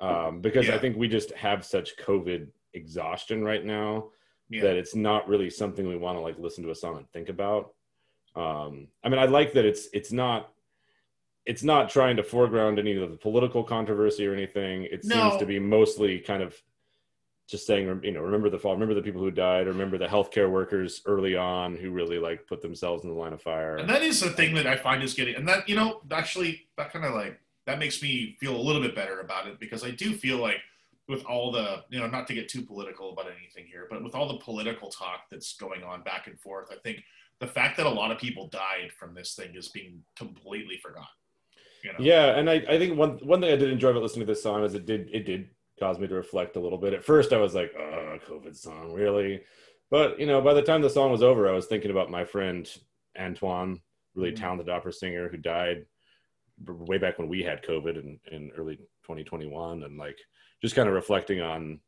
um, because I think we just have such COVID exhaustion right now Yeah. that it's not really something we want to like listen to a song and think about. Um, I mean, I like that it's it's not it's not trying to foreground any of the political controversy or anything. It seems to be mostly kind of just saying, you know, remember the fall, remember the people who died, remember the healthcare workers early on who really like put themselves in the line of fire. And that is the thing that I find is getting, and that you know, actually, that kind of like that makes me feel a little bit better about it because I do feel like with all the, you know, not to get too political about anything here, but with all the political talk that's going on back and forth, I think the fact that a lot of people died from this thing is being completely forgotten. You know? Yeah, and I, I think one one thing I did enjoy about listening to this song is it did it did cause me to reflect a little bit. At first, I was like, "Oh, COVID song, really?" But you know, by the time the song was over, I was thinking about my friend Antoine, really Mhm. talented opera singer who died way back when we had COVID in, in early 2021, and like just kind of reflecting on,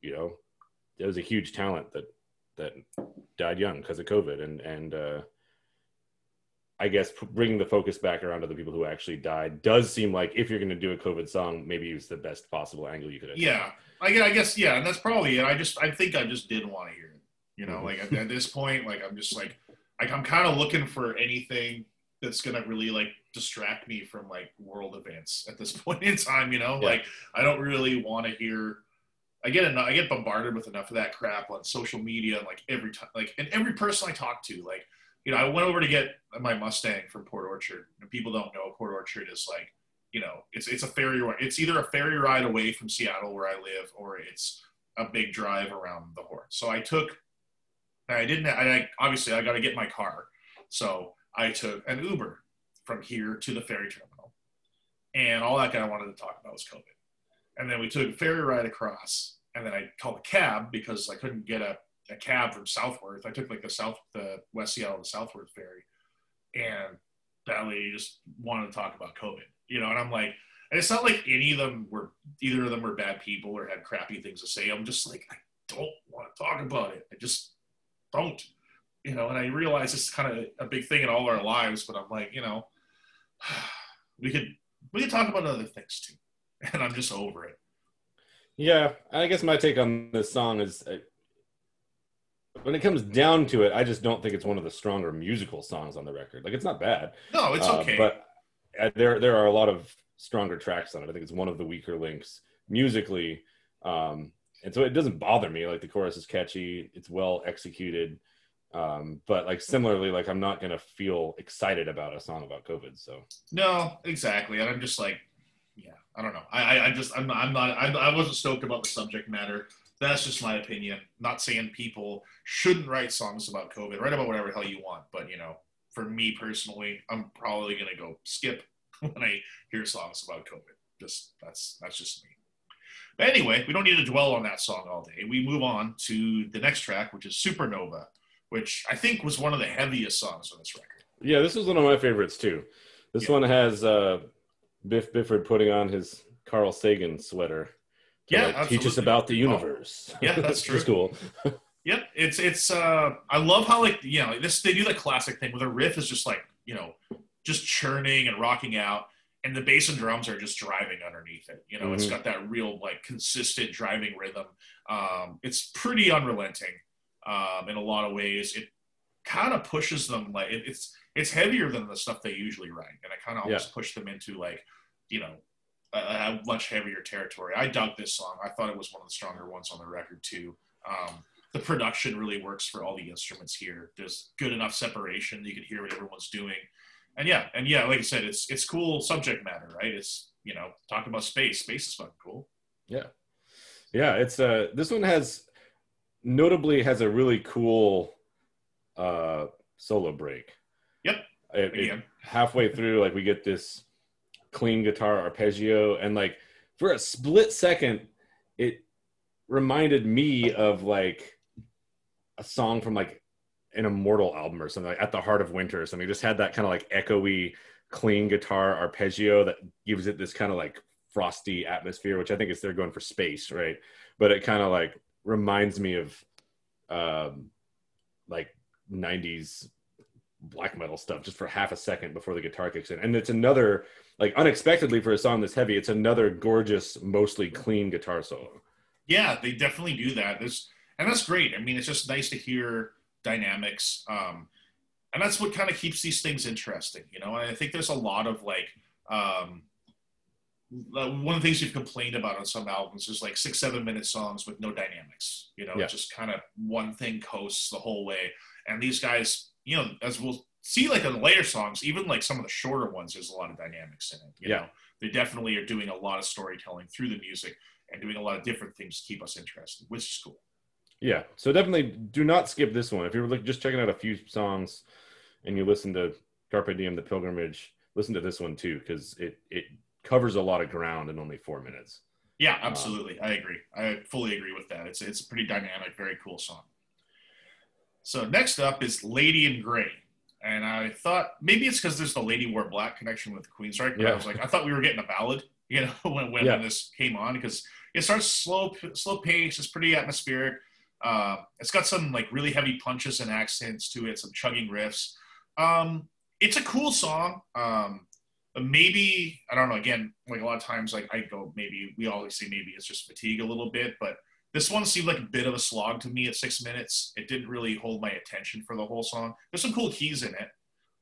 you know, it was a huge talent that that died young because of COVID, and and uh, I guess bringing the focus back around to the people who actually died does seem like if you're going to do a COVID song, maybe use the best possible angle you could. have. Yeah, I guess, I guess, yeah, and that's probably it. I just, I think I just didn't want to hear it. You know, Mhm. like at, at this point, like I'm just like, like I'm kind of looking for anything that's gonna really like distract me from like world events at this point in time. You know, Yeah. like I don't really want to hear. I get enough, I get bombarded with enough of that crap on social media, and like every time, like and every person I talk to, like you know, I went over to get my Mustang from Port Orchard, and people don't know Port Orchard is like you know, it's it's a ferry ride. It's either a ferry ride away from Seattle where I live, or it's a big drive around the horse. So I took, I didn't. I obviously I got to get my car, so I took an Uber from here to the ferry terminal, and all that guy wanted to talk about was COVID. And then we took a ferry ride across, and then I called a cab because I couldn't get a, a cab from Southworth. I took like the South, the West Seattle to Southworth ferry, and that lady just wanted to talk about COVID, you know, and I'm like, and it's not like any of them were, either of them were bad people or had crappy things to say. I'm just like, I don't want to talk about it. I just don't, you know, and I realize it's kind of a big thing in all our lives, but I'm like, you know, we could, we could talk about other things too. And I'm just over it. Yeah, I guess my take on this song is uh, when it comes down to it, I just don't think it's one of the stronger musical songs on the record. Like it's not bad, No, it's uh, okay. but uh, there there are a lot of stronger tracks on it. I think it's one of the weaker links musically, um, and so it doesn't bother me. Like the chorus is catchy, it's well executed, um, but like similarly, like I'm not gonna feel excited about a song about COVID. So No, exactly. And I'm just like, yeah, I don't know. I, I, I just, I'm not, I'm not, I, I wasn't stoked about the subject matter. That's just my opinion. Not saying people shouldn't write songs about COVID. Write about whatever the hell you want. But, you know, for me personally, I'm probably going to go skip when I hear songs about COVID. Just, that's, that's just me. But anyway, we don't need to dwell on that song all day. We move on to the next track, which is Supernova, which I think was one of the heaviest songs on this record. Yeah, this is one of my favorites too. This Yeah. one has uh, Biff Byford putting on his Carl Sagan sweater. Yeah, like, teach us about the Oh, universe. yeah, that's true. cool. Yep, it's it's. uh I love how like you know this they do that classic thing where the riff is just like you know just churning and rocking out, and the bass and drums are just driving underneath it. You know, it's Mhm. got that real like consistent driving rhythm. Um, it's pretty unrelenting um, in a lot of ways. It kind of pushes them like it, it's it's heavier than the stuff they usually write, and I kind of almost push them into like you know a, a much heavier territory. I dug this song. I thought it was one of the stronger ones on the record too. Um, the production really works for all the instruments here. There's good enough separation. You can hear what everyone's doing. And yeah, and yeah, like I said, it's it's cool subject matter, right? It's you know, talking about space. Space is fucking cool. Yeah, yeah. it's uh this one has notably has a really cool uh solo break. Yep. It, it- Again. halfway through, like we get this clean guitar arpeggio, and like for a split second, it reminded me of like a song from like an Immortal album or something, like At the Heart of Winter or something. It just had that kind of like echoey, clean guitar arpeggio that gives it this kind of like frosty atmosphere, which I think is they're going for space, right? But it kind of like reminds me of um like 90s black metal stuff just for half a second before the guitar kicks in. And it's another like unexpectedly for a song this heavy, it's another gorgeous, mostly clean guitar solo. Yeah, they definitely do that. There's and that's great. I mean, it's just nice to hear dynamics. Um, and that's what kind of keeps these things interesting, you know. And I think there's a lot of like um, one of the things you've complained about on some albums is like six, seven minute songs with no dynamics. You know, Yeah. just kind of one thing coasts the whole way. And these guys, you know, as we'll see, like in the later songs, even like some of the shorter ones, there's a lot of dynamics in it. You Yeah. know, they definitely are doing a lot of storytelling through the music and doing a lot of different things to keep us interested, which is cool. Yeah. So definitely do not skip this one. If you're like just checking out a few songs and you listen to Carpe Diem, The Pilgrimage, listen to this one too, because it it covers a lot of ground in only four minutes. Yeah, um, absolutely. I agree. I fully agree with that. It's it's a pretty dynamic, very cool song. So next up is Lady in Gray. And I thought maybe it's because there's the Lady Wore Black connection with the Queensryche. But Yeah. I was like, I thought we were getting a ballad, you know, when, when, Yeah. when this came on because it starts slow, slow pace. It's pretty atmospheric. Uh, it's got some like really heavy punches and accents to it, some chugging riffs. Um, it's a cool song. Um, but maybe I don't know. Again, like a lot of times, like I go, maybe we always say maybe it's just fatigue a little bit, but this one seemed like a bit of a slog to me at six minutes. It didn't really hold my attention for the whole song. There's some cool keys in it,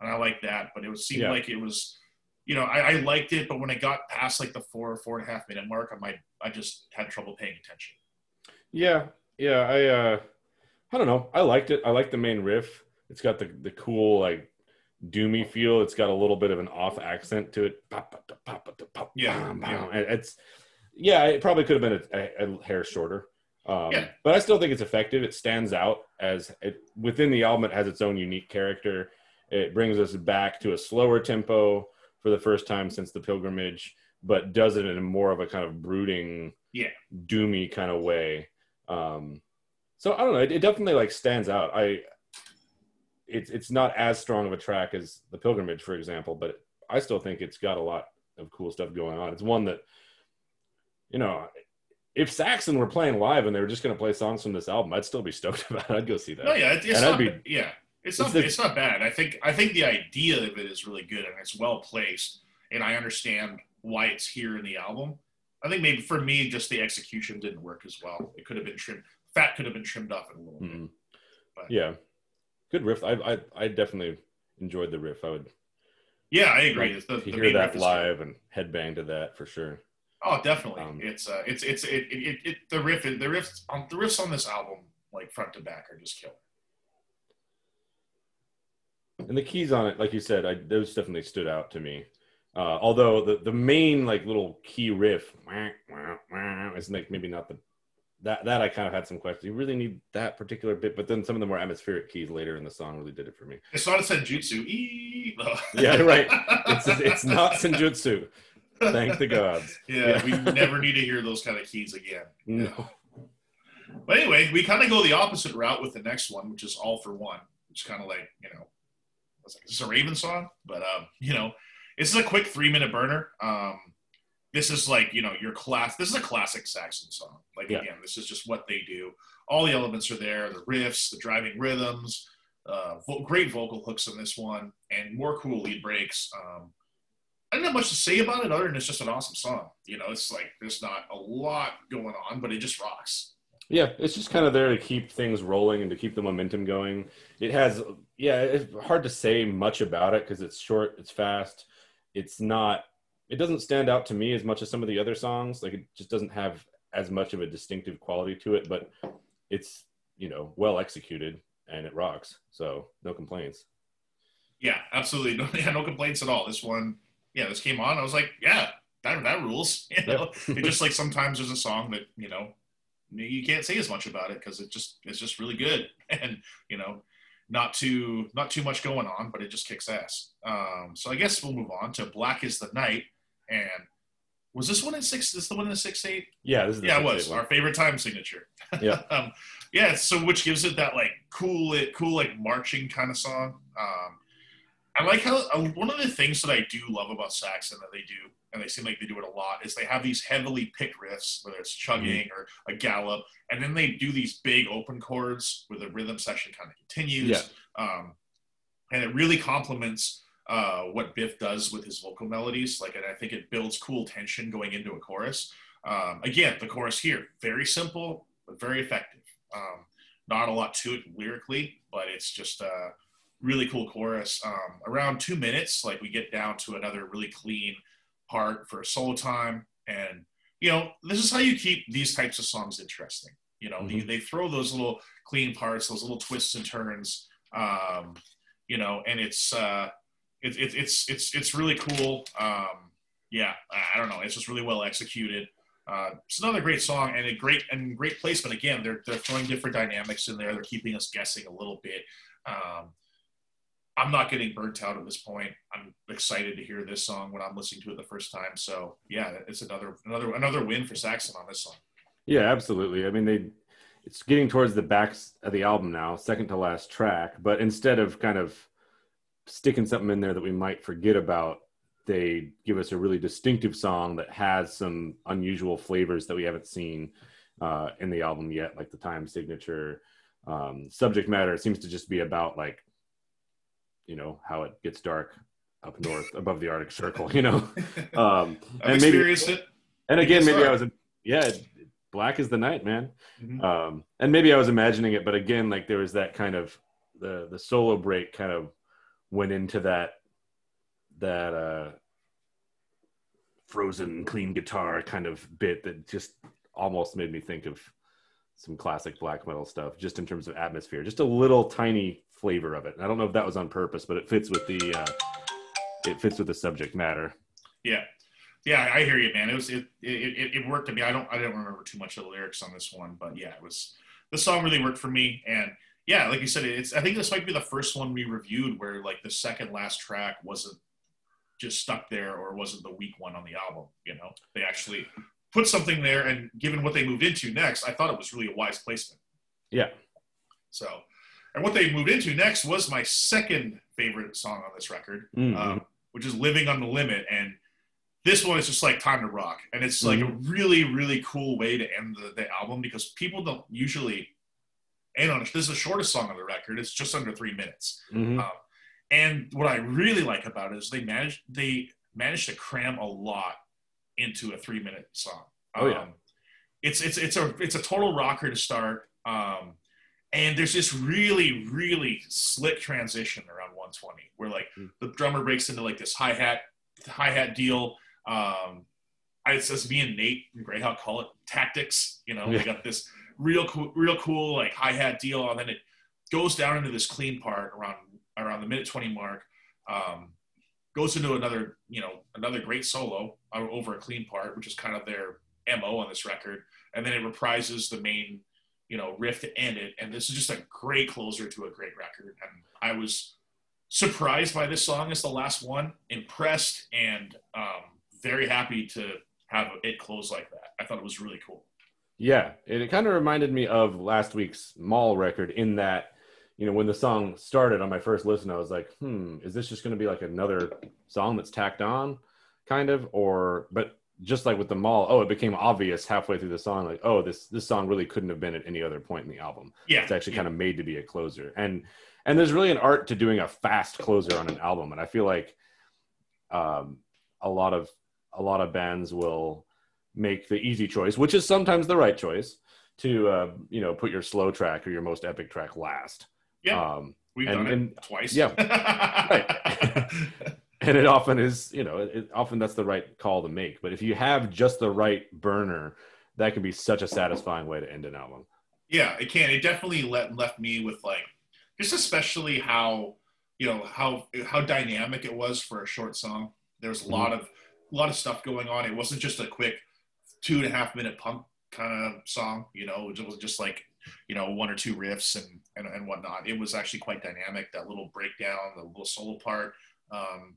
and I like that, but it seemed Yeah. like it was, you know, I, I liked it, but when it got past like the four or four and a half minute mark, I might I just had trouble paying attention. Yeah, yeah. I uh, I don't know. I liked it. I like the main riff. It's got the the cool like doomy feel. It's got a little bit of an off accent to it. Yeah, Bam, yeah. bam. And It's yeah. It probably could have been a, a, a hair shorter. Um, Yeah. But I still think it's effective. It stands out as it within the album. It has its own unique character. It brings us back to a slower tempo for the first time since the pilgrimage, but does it in more of a kind of brooding, Yeah. doomy kind of way. Um, so I don't know. It, it definitely like stands out. I it's it's not as strong of a track as the pilgrimage, for example, but I still think it's got a lot of cool stuff going on. It's one that you know. If Saxon were playing live and they were just going to play songs from this album, I'd still be stoked about it. I'd go see that. No, yeah, it, it's not. be- yeah, it's It's not. the- it's not bad. I think. I think the idea of it is really good and it's well placed, and I understand why it's here in the album. I think maybe for me, just the execution didn't work as well. It could have been trimmed. Fat could have been trimmed off a little bit. Mhm. But- Yeah, good riff. I, I I definitely enjoyed the riff. I would Yeah, I agree. like the, to the hear that live and headbang to that for sure. Oh, definitely. Um, it's uh, it's it's it, it, it, it the riff the riffs on the riffs on this album like front to back are just killer. And the keys on it, like you said, I, those definitely stood out to me. Uh, although the, the main like little key riff wah, wah, wah, is like maybe not the that that I kind of had some questions. You really need that particular bit, but then some of the more atmospheric keys later in the song really did it for me. It's not a senjutsu. Yeah, right. It's it's not Senjutsu. Thank the gods. yeah, we never need to hear those kind of keys again. No. But anyway, we kind of go the opposite route with the next one, which is All for One, which kind of like, you know, like, is this a Raven song? But, um, you know, this is a quick three minute burner. Um, this is like, you know, your class. This is a classic Saxon song. Like, Yeah. again, this is just what they do. All the elements are there the riffs, the driving rhythms, uh, vo- great vocal hooks on this one, and more cool lead breaks. Um, I don't have much to say about it other than it's just an awesome song. You know, it's like there's not a lot going on, but it just rocks. Yeah, it's just kind of there to keep things rolling and to keep the momentum going. It has, yeah, it's hard to say much about it because it's short, it's fast, it's not, it doesn't stand out to me as much as some of the other songs. Like it just doesn't have as much of a distinctive quality to it, but it's, you know, well executed and it rocks. So no complaints. Yeah, absolutely. No, yeah, no complaints at all. This one, yeah, this came on. I was like, yeah, that, that rules. You know, it just like sometimes there's a song that you know you can't say as much about it because it just it's just really good and you know not too not too much going on, but it just kicks ass. Um, so I guess we'll move on to Black is the Night. And was this one in six? Is this the one in the six eight? Yeah, this is the yeah, it was one. our favorite time signature. Yeah. um, yeah. So which gives it that like cool, it cool like marching kind of song. Um, I like how uh, one of the things that I do love about Saxon that they do, and they seem like they do it a lot, is they have these heavily picked riffs, whether it's chugging or a gallop, and then they do these big open chords where the rhythm section kind of continues. Yeah. Um, and it really complements uh, what Biff does with his vocal melodies. Like, and I think it builds cool tension going into a chorus. Um, again, the chorus here, very simple, but very effective. Um, not a lot to it lyrically, but it's just a really cool chorus. Um, around two minutes, like we get down to another really clean part for solo time. And, you know, this is how you keep these types of songs interesting. You know, they, Mhm. they throw those little clean parts, those little twists and turns, um, you know, and it's, uh, it, it, it's, it's, it's really cool. Um, yeah, I I don't know. It's just really well executed. Uh, it's another great song and a great and great placement. Again, they're they're throwing different dynamics in there. They're keeping us guessing a little bit. Um, I'm not getting burnt out at this point. I'm excited to hear this song when I'm listening to it the first time. So yeah, it's another another another win for Saxon on this song. Yeah, absolutely. I mean, they it's getting towards the backs of the album now, second to last track. But instead of kind of sticking something in there that we might forget about, they give us a really distinctive song that has some unusual flavors that we haven't seen uh, in the album yet, like the time signature. Um, subject matter seems to just be about like, you know, how it gets dark up north above the Arctic Circle, you know. Um, and maybe it. and again, maybe. I was, yeah, black is the night, man. Mhm. Um, and maybe I was imagining it, but again, like there was that kind of the the solo break kind of went into that that uh, frozen clean guitar kind of bit that just almost made me think of some classic black metal stuff, just in terms of atmosphere, just a little tiny flavor of it. I don't know if that was on purpose, but it fits with the uh, it fits with the subject matter. Yeah, yeah, I hear you, man. It was it it, it, it worked to me. I don't I don't remember too much of the lyrics on this one, but yeah, it was the song really worked for me. And yeah, like you said, it's I think this might be the first one we reviewed where like the second last track wasn't just stuck there or wasn't the weak one on the album. You know, they actually put something there, and given what they moved into next, I thought it was really a wise placement. Yeah. So, and what they moved into next was my second favorite song on this record Mhm. um, which is Living on the Limit. And this one is just like Time to Rock. And it's like a really, really cool way to end the, the album because people don't usually, and on this is the shortest song on the record. It's just under three minutes. Mhm. Um, and what I really like about it is they managed they managed to cram a lot into a three minute song. Oh, yeah. Um, it's it's it's a it's a total rocker to start. Um, and there's this really really slick transition around 120 where like Mm. the drummer breaks into like this hi hat hi hat deal. Um, I, it's as me and Nate and Greyhawk call it tactics. You know, Yeah. we got this real cool real cool like hi hat deal, and then it goes down into this clean part around around the minute 20 mark um, goes into another you know another great solo uh, over a clean part which is kind of their mo on this record and then it reprises the main you know riff to end it and this is just a great closer to a great record and i was surprised by this song as the last one impressed and um, very happy to have it close like that. I thought it was really cool. Yeah, it, it kind of reminded me of last week's Mall record in that, you know, when the song started on my first listen, I was like, hmm, is this just going to be like another song that's tacked on, kind of, or but just like with the Mall, oh, it became obvious halfway through the song, like, oh, this this song really couldn't have been at any other point in the album. Yeah, it's actually yeah. kind of made to be a closer, and and there's really an art to doing a fast closer on an album, and I feel like, um, a lot of a lot of bands will make the easy choice, which is sometimes the right choice, to uh, you know put your slow track or your most epic track last. Yeah, um, we've and, done it and- twice. yeah. Right. and it often is you know it, often that's the right call to make. But if you have just the right burner, that can be such a satisfying way to end an album. Yeah, it can. It definitely let, left me with like, just especially how you know how how dynamic it was for a short song. There was a lot of a lot of stuff going on. It wasn't just a quick two and a half minute punk kind of song. You know, it was just like you know one or two riffs and and, and whatnot. It was actually quite dynamic. That little breakdown, the little solo part. Um,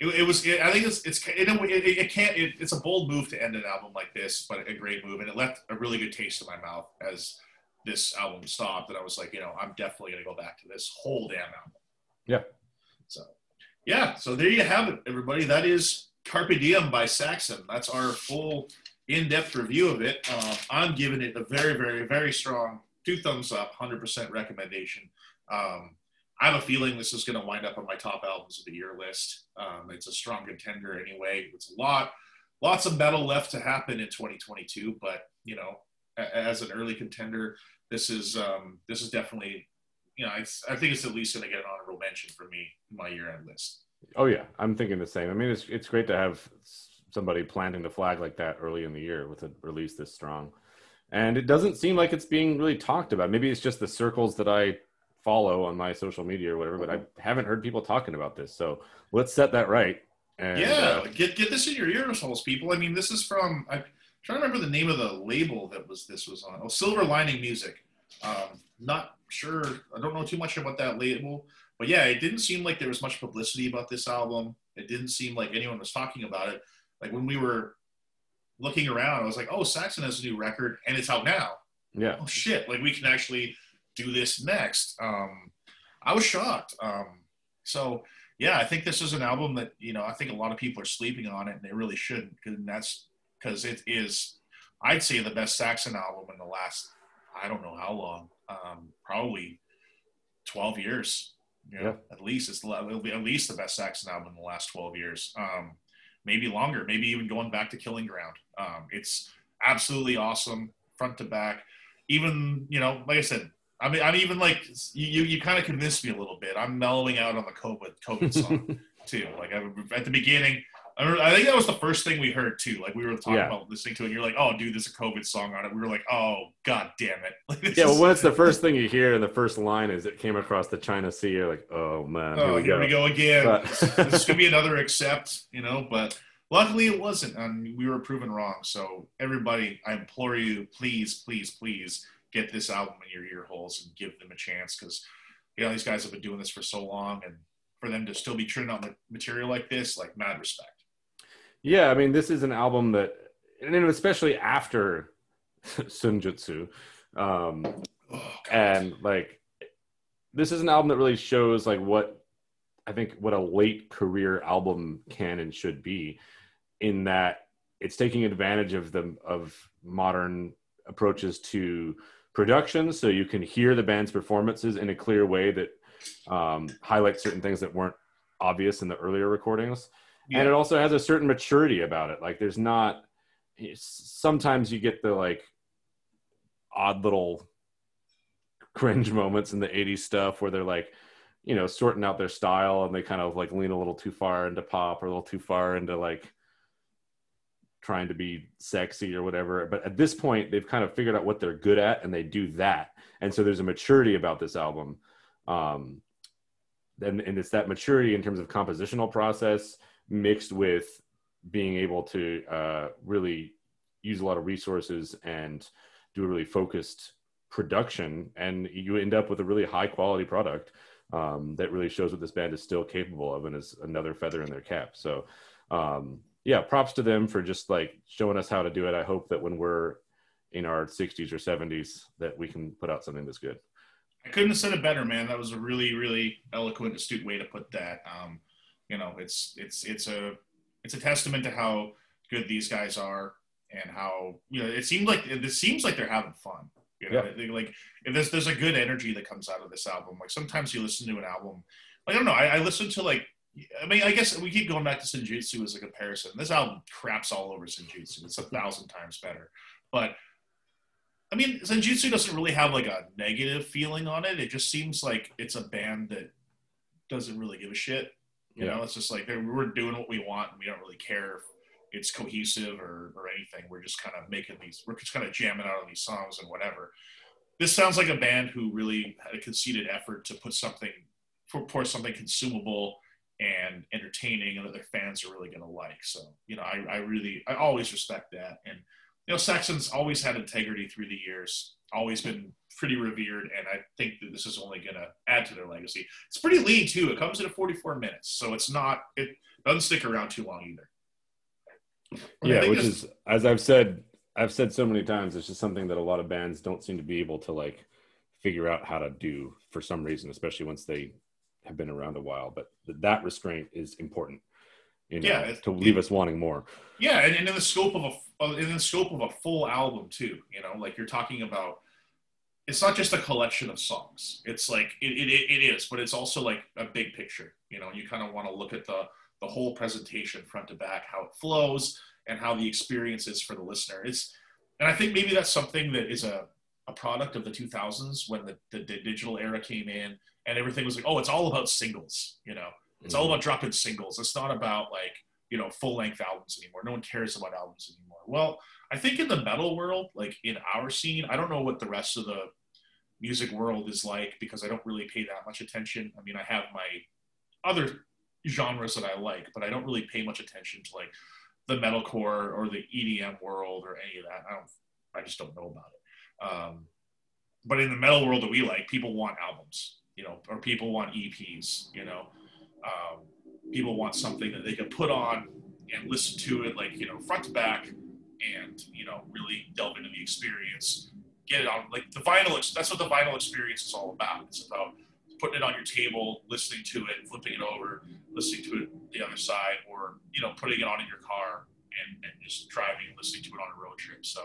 it, it was. It, I think it's it's it, it, it can't. It, it's a bold move to end an album like this, but a great move, and it left a really good taste in my mouth as this album stopped. And I was like, you know, I'm definitely gonna go back to this whole damn album. Yeah. So, yeah. So there you have it, everybody. That is Carpe Diem by Saxon. That's our full in-depth review of it. Uh, I'm giving it a very, very, very strong two thumbs up, 100% recommendation. Um, I have a feeling this is going to wind up on my top albums of the year list. Um, it's a strong contender anyway. It's a lot, lots of metal left to happen in 2022, but you know, a- as an early contender, this is um, this is definitely, you know, I think it's at least going to get an honorable mention for me in my year-end list. Oh yeah, I'm thinking the same. I mean, it's it's great to have somebody planting the flag like that early in the year with a release this strong, and it doesn't seem like it's being really talked about. Maybe it's just the circles that I follow on my social media or whatever, but I haven't heard people talking about this. So let's set that right. And, yeah, uh, get get this in your ear holes, people. I mean, this is from I'm trying to remember the name of the label that was this was on. Oh, Silver Lining Music. Um, not sure. I don't know too much about that label, but yeah, it didn't seem like there was much publicity about this album. It didn't seem like anyone was talking about it. Like when we were looking around, I was like, "Oh, Saxon has a new record, and it's out now." yeah, oh shit like we can actually do this next. Um i was shocked. Um so yeah i think this is an album that you know i think a lot of people are sleeping on it and they really shouldn't and that's because it is i'd say the best saxon album in the last i don't know how long um probably 12 years. You know, at least. It's it'll be at least the best saxon album in the last 12 years. Um maybe longer maybe even going back to killing ground. Um it's absolutely awesome front to back. Even you know, like I said, I mean, I'm even like you. You, you kind of convinced me a little bit. I'm mellowing out on the COVID COVID song too. Like I, at the beginning, I, remember, I think that was the first thing we heard too. Like we were talking Yeah. about listening to it. And you're like, oh, dude, there's a COVID song on it. We were like, oh, god damn it. Like, yeah. Well, when it's the first thing you hear and the first line is "It came across the China Sea," you're like, "Oh man, oh, here we go again. But- this is gonna be another accept, you know. But luckily, it wasn't, and we were proven wrong. So everybody, I implore you, please, please, please get this album in your ear holes and give them a chance because you know these guys have been doing this for so long, and for them to still be churning out ma- material like this, like mad respect. Yeah, I mean, this is an album that, and especially after Senjutsu, um, Oh, and like, this is an album that really shows like what I think what a late career album can and should be, in that it's taking advantage of the of modern approaches to production, so you can hear the band's performances in a clear way that um, highlights certain things that weren't obvious in the earlier recordings Yeah. and it also has a certain maturity about it like there's not sometimes you get the like odd little cringe moments in the 80s stuff where they're like you know sorting out their style and they kind of like lean a little too far into pop or a little too far into like trying to be sexy or whatever but at this point they've kind of figured out what they're good at and they do that. And so there's a maturity about this album. Um and, and it's that maturity in terms of compositional process mixed with being able to uh, really use a lot of resources and do a really focused production. And you end up with a really high quality product um, that really shows what this band is still capable of and is another feather in their cap. So um, yeah, props to them for just like showing us how to do it. I hope that when we're in our 60s or 70s, that we can put out something that's good. I couldn't have said it better, man. That was a really, really eloquent, astute way to put that. Um, you know, it's it's it's a it's a testament to how good these guys are and how you know it seems like it seems like they're having fun. You know, Yeah. Like if there's there's a good energy that comes out of this album. Like sometimes you listen to an album, like I don't know, I, I listen to like I mean I guess we keep going back to Senjutsu as a comparison. This album craps all over Senjutsu. It's a thousand times better, but. I mean, Senjutsu doesn't really have like a negative feeling on it. It just seems like it's a band that doesn't really give a shit. You Yeah. know, it's just like we're doing what we want and we don't really care if it's cohesive or, or anything. We're just kind of making these, we're just kind of jamming out on these songs and whatever. This sounds like a band who really had a conceited effort to put something, for pour something consumable and entertaining and that their fans are really going to like. So, you know, I, I really, I always respect that. And, you know, Saxon's always had integrity through the years, always been pretty revered. And I think that this is only going to add to their legacy. It's pretty lean too. It comes in at 44 minutes. So it's not, it doesn't stick around too long either. Yeah, which is as I've said, I've said so many times, it's just something that a lot of bands don't seem to be able to like figure out how to do for some reason, especially once they have been around a while. But th- that restraint is important, you know, Yeah, to leave us wanting more. Yeah, and, and in the scope of a uh, in the scope of a full album too, you know, like you're talking about. It's not just a collection of songs. It's like it, it, it is, but it's also like a big picture. You know, you kind of want to look at the the whole presentation front to back, how it flows, and how the experience is for the listener. It's, and I think maybe that's something that is a a product of the 2000s when the, the, the digital era came in and everything was like, oh, it's all about singles. You know, it's all about dropping singles. It's not about like, you know, full length albums anymore. No one cares about albums anymore. Well, I think in the metal world, like in our scene, I don't know what the rest of the music world is like because I don't really pay that much attention. I mean, I have my other genres that I like, but I don't really pay much attention to like the metalcore or the EDM world or any of that. I don't, I just don't know about it. Um, but in the metal world that we like, people want albums, you know, or people want EPs, you know. Um, people want something that they can put on and listen to it, like you know, front to back, and you know, really delve into the experience. Get it on, like the vinyl. That's what the vinyl experience is all about. It's about putting it on your table, listening to it, flipping it over, listening to it the other side, or you know, putting it on in your car and, and just driving and listening to it on a road trip. So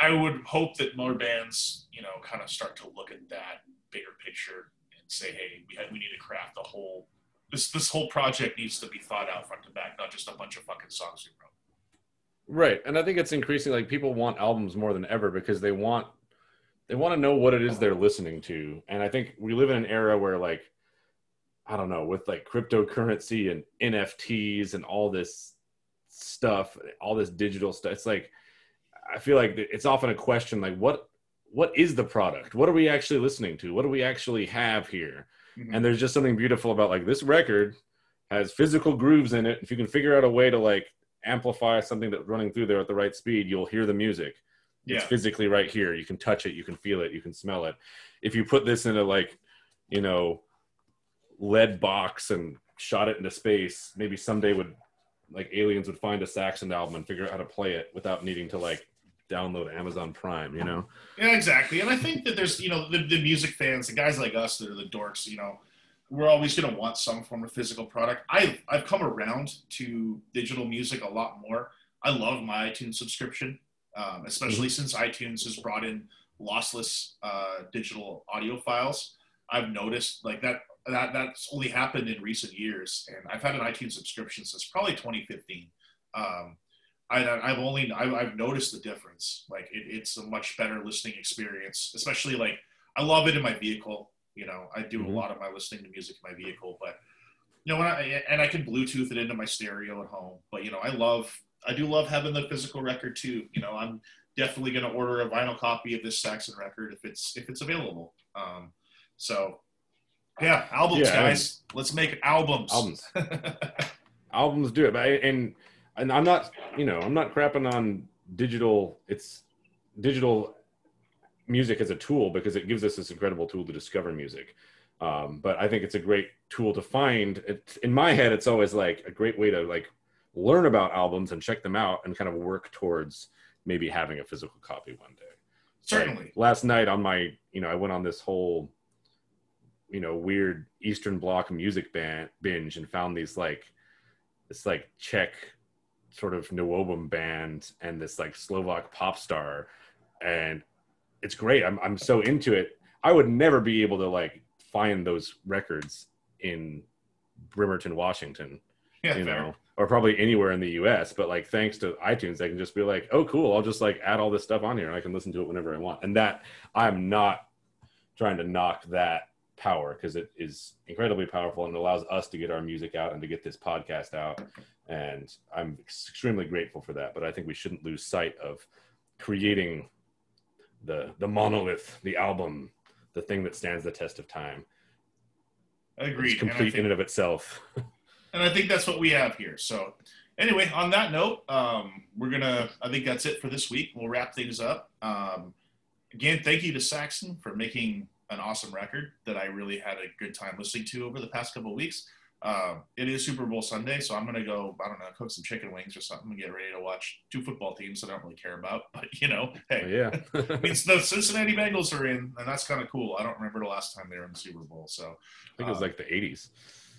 I would hope that more bands, you know, kind of start to look at that bigger picture and say, hey, we have, we need to craft a whole this this whole project needs to be thought out front to back, not just a bunch of fucking songs we wrote. Right. And I think it's increasing like people want albums more than ever because they want they want to know what it is they're listening to. And I think we live in an era where like I don't know, with like cryptocurrency and NFTs and all this stuff, all this digital stuff. It's like I feel like it's often a question like what what is the product? What are we actually listening to? What do we actually have here? Mm-hmm. and there's just something beautiful about like this record has physical grooves in it if you can figure out a way to like amplify something that's running through there at the right speed you'll hear the music Yeah. it's physically right here you can touch it you can feel it you can smell it if you put this in a like you know lead box and shot it into space maybe someday would like aliens would find a saxon album and figure out how to play it without needing to like download amazon prime you know Yeah, exactly. And I think that there's, you know, the, the music fans, the guys like us that are the dorks, you know, we're always going to want some form of physical product. I've, I've come around to digital music a lot more. I love my iTunes subscription, um, especially since iTunes has brought in lossless uh, digital audio files. I've noticed like that, that that's only happened in recent years. And I've had an iTunes subscription since probably 2015. Um, I, I've only I've, I've noticed the difference. Like it, it's a much better listening experience, especially like I love it in my vehicle. You know, I do Mhm. a lot of my listening to music in my vehicle, but you know, I and I can Bluetooth it into my stereo at home. But you know, I love I do love having the physical record too. You know, I'm definitely going to order a vinyl copy of this Saxon record if it's if it's available. Um, so yeah, albums, Yeah, guys. Let's make albums. albums albums do it but I, and and i'm not you know i'm not crapping on digital it's digital music as a tool because it gives us this incredible tool to discover music Um, but I think it's a great tool to find. In my head, it's always like a great way to like learn about albums and check them out and kind of work towards maybe having a physical copy one day. Certainly. Like, last night on my, you know, I went on this whole, you know, weird Eastern Bloc music band binge and found these like, it's like Czech sort of Novum band and this like Slovak pop star, and it's great. I'm I'm so into it. I would never be able to like find those records in Bremerton, Washington. Yeah, you fair. know, or probably anywhere in the US. But like thanks to iTunes, I can just be like, oh cool, I'll just like add all this stuff on here and I can listen to it whenever I want. And that I'm not trying to knock that power because it is incredibly powerful and it allows us to get our music out and to get this podcast out. And I'm extremely grateful for that. But I think we shouldn't lose sight of creating the the monolith, the album, the thing that stands the test of time. Agreed. It's And complete think- in and of itself. and I think that's what we have here. So, anyway, on that note, um, we're gonna. I think that's it for this week. We'll wrap things up. Um, again, thank you to Saxon for making an awesome record that I really had a good time listening to over the past couple of weeks. Um, it is Super Bowl Sunday, so I'm gonna go. I don't know, cook some chicken wings or something, and get ready to watch two football teams that I don't really care about. But you know, hey, yeah. I mean, the Cincinnati Bengals are in, and that's kind of cool. I don't remember the last time they were in the Super Bowl, so I think it was like the 80s.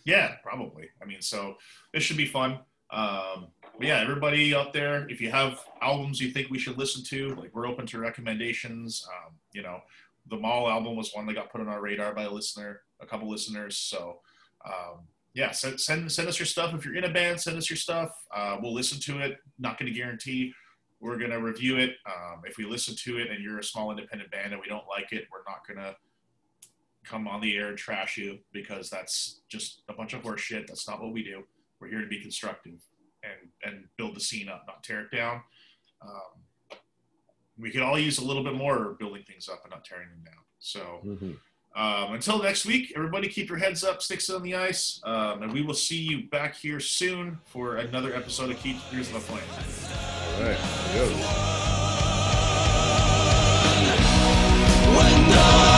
yeah, probably. I mean, so this should be fun. Um, but yeah, everybody out there, if you have albums you think we should listen to, like we're open to recommendations. Um, you know, the Mall album was one that got put on our radar by a listener, a couple listeners. So um, yeah, send, send send us your stuff. If you're in a band, send us your stuff. Uh, we'll listen to it. Not going to guarantee we're going to review it. Um, if we listen to it and you're a small independent band and we don't like it, we're not going to come on the air and trash you because that's just a bunch of horse shit. That's not what we do. We're here to be constructive and and build the scene up, not tear it down. Um, we could all use a little bit more building things up and not tearing them down. So Mhm. Um, until next week, everybody keep your heads up, sticks on the ice, um, and we will see you back here soon for another episode of Keepers of the Flame. All right. Adios. When the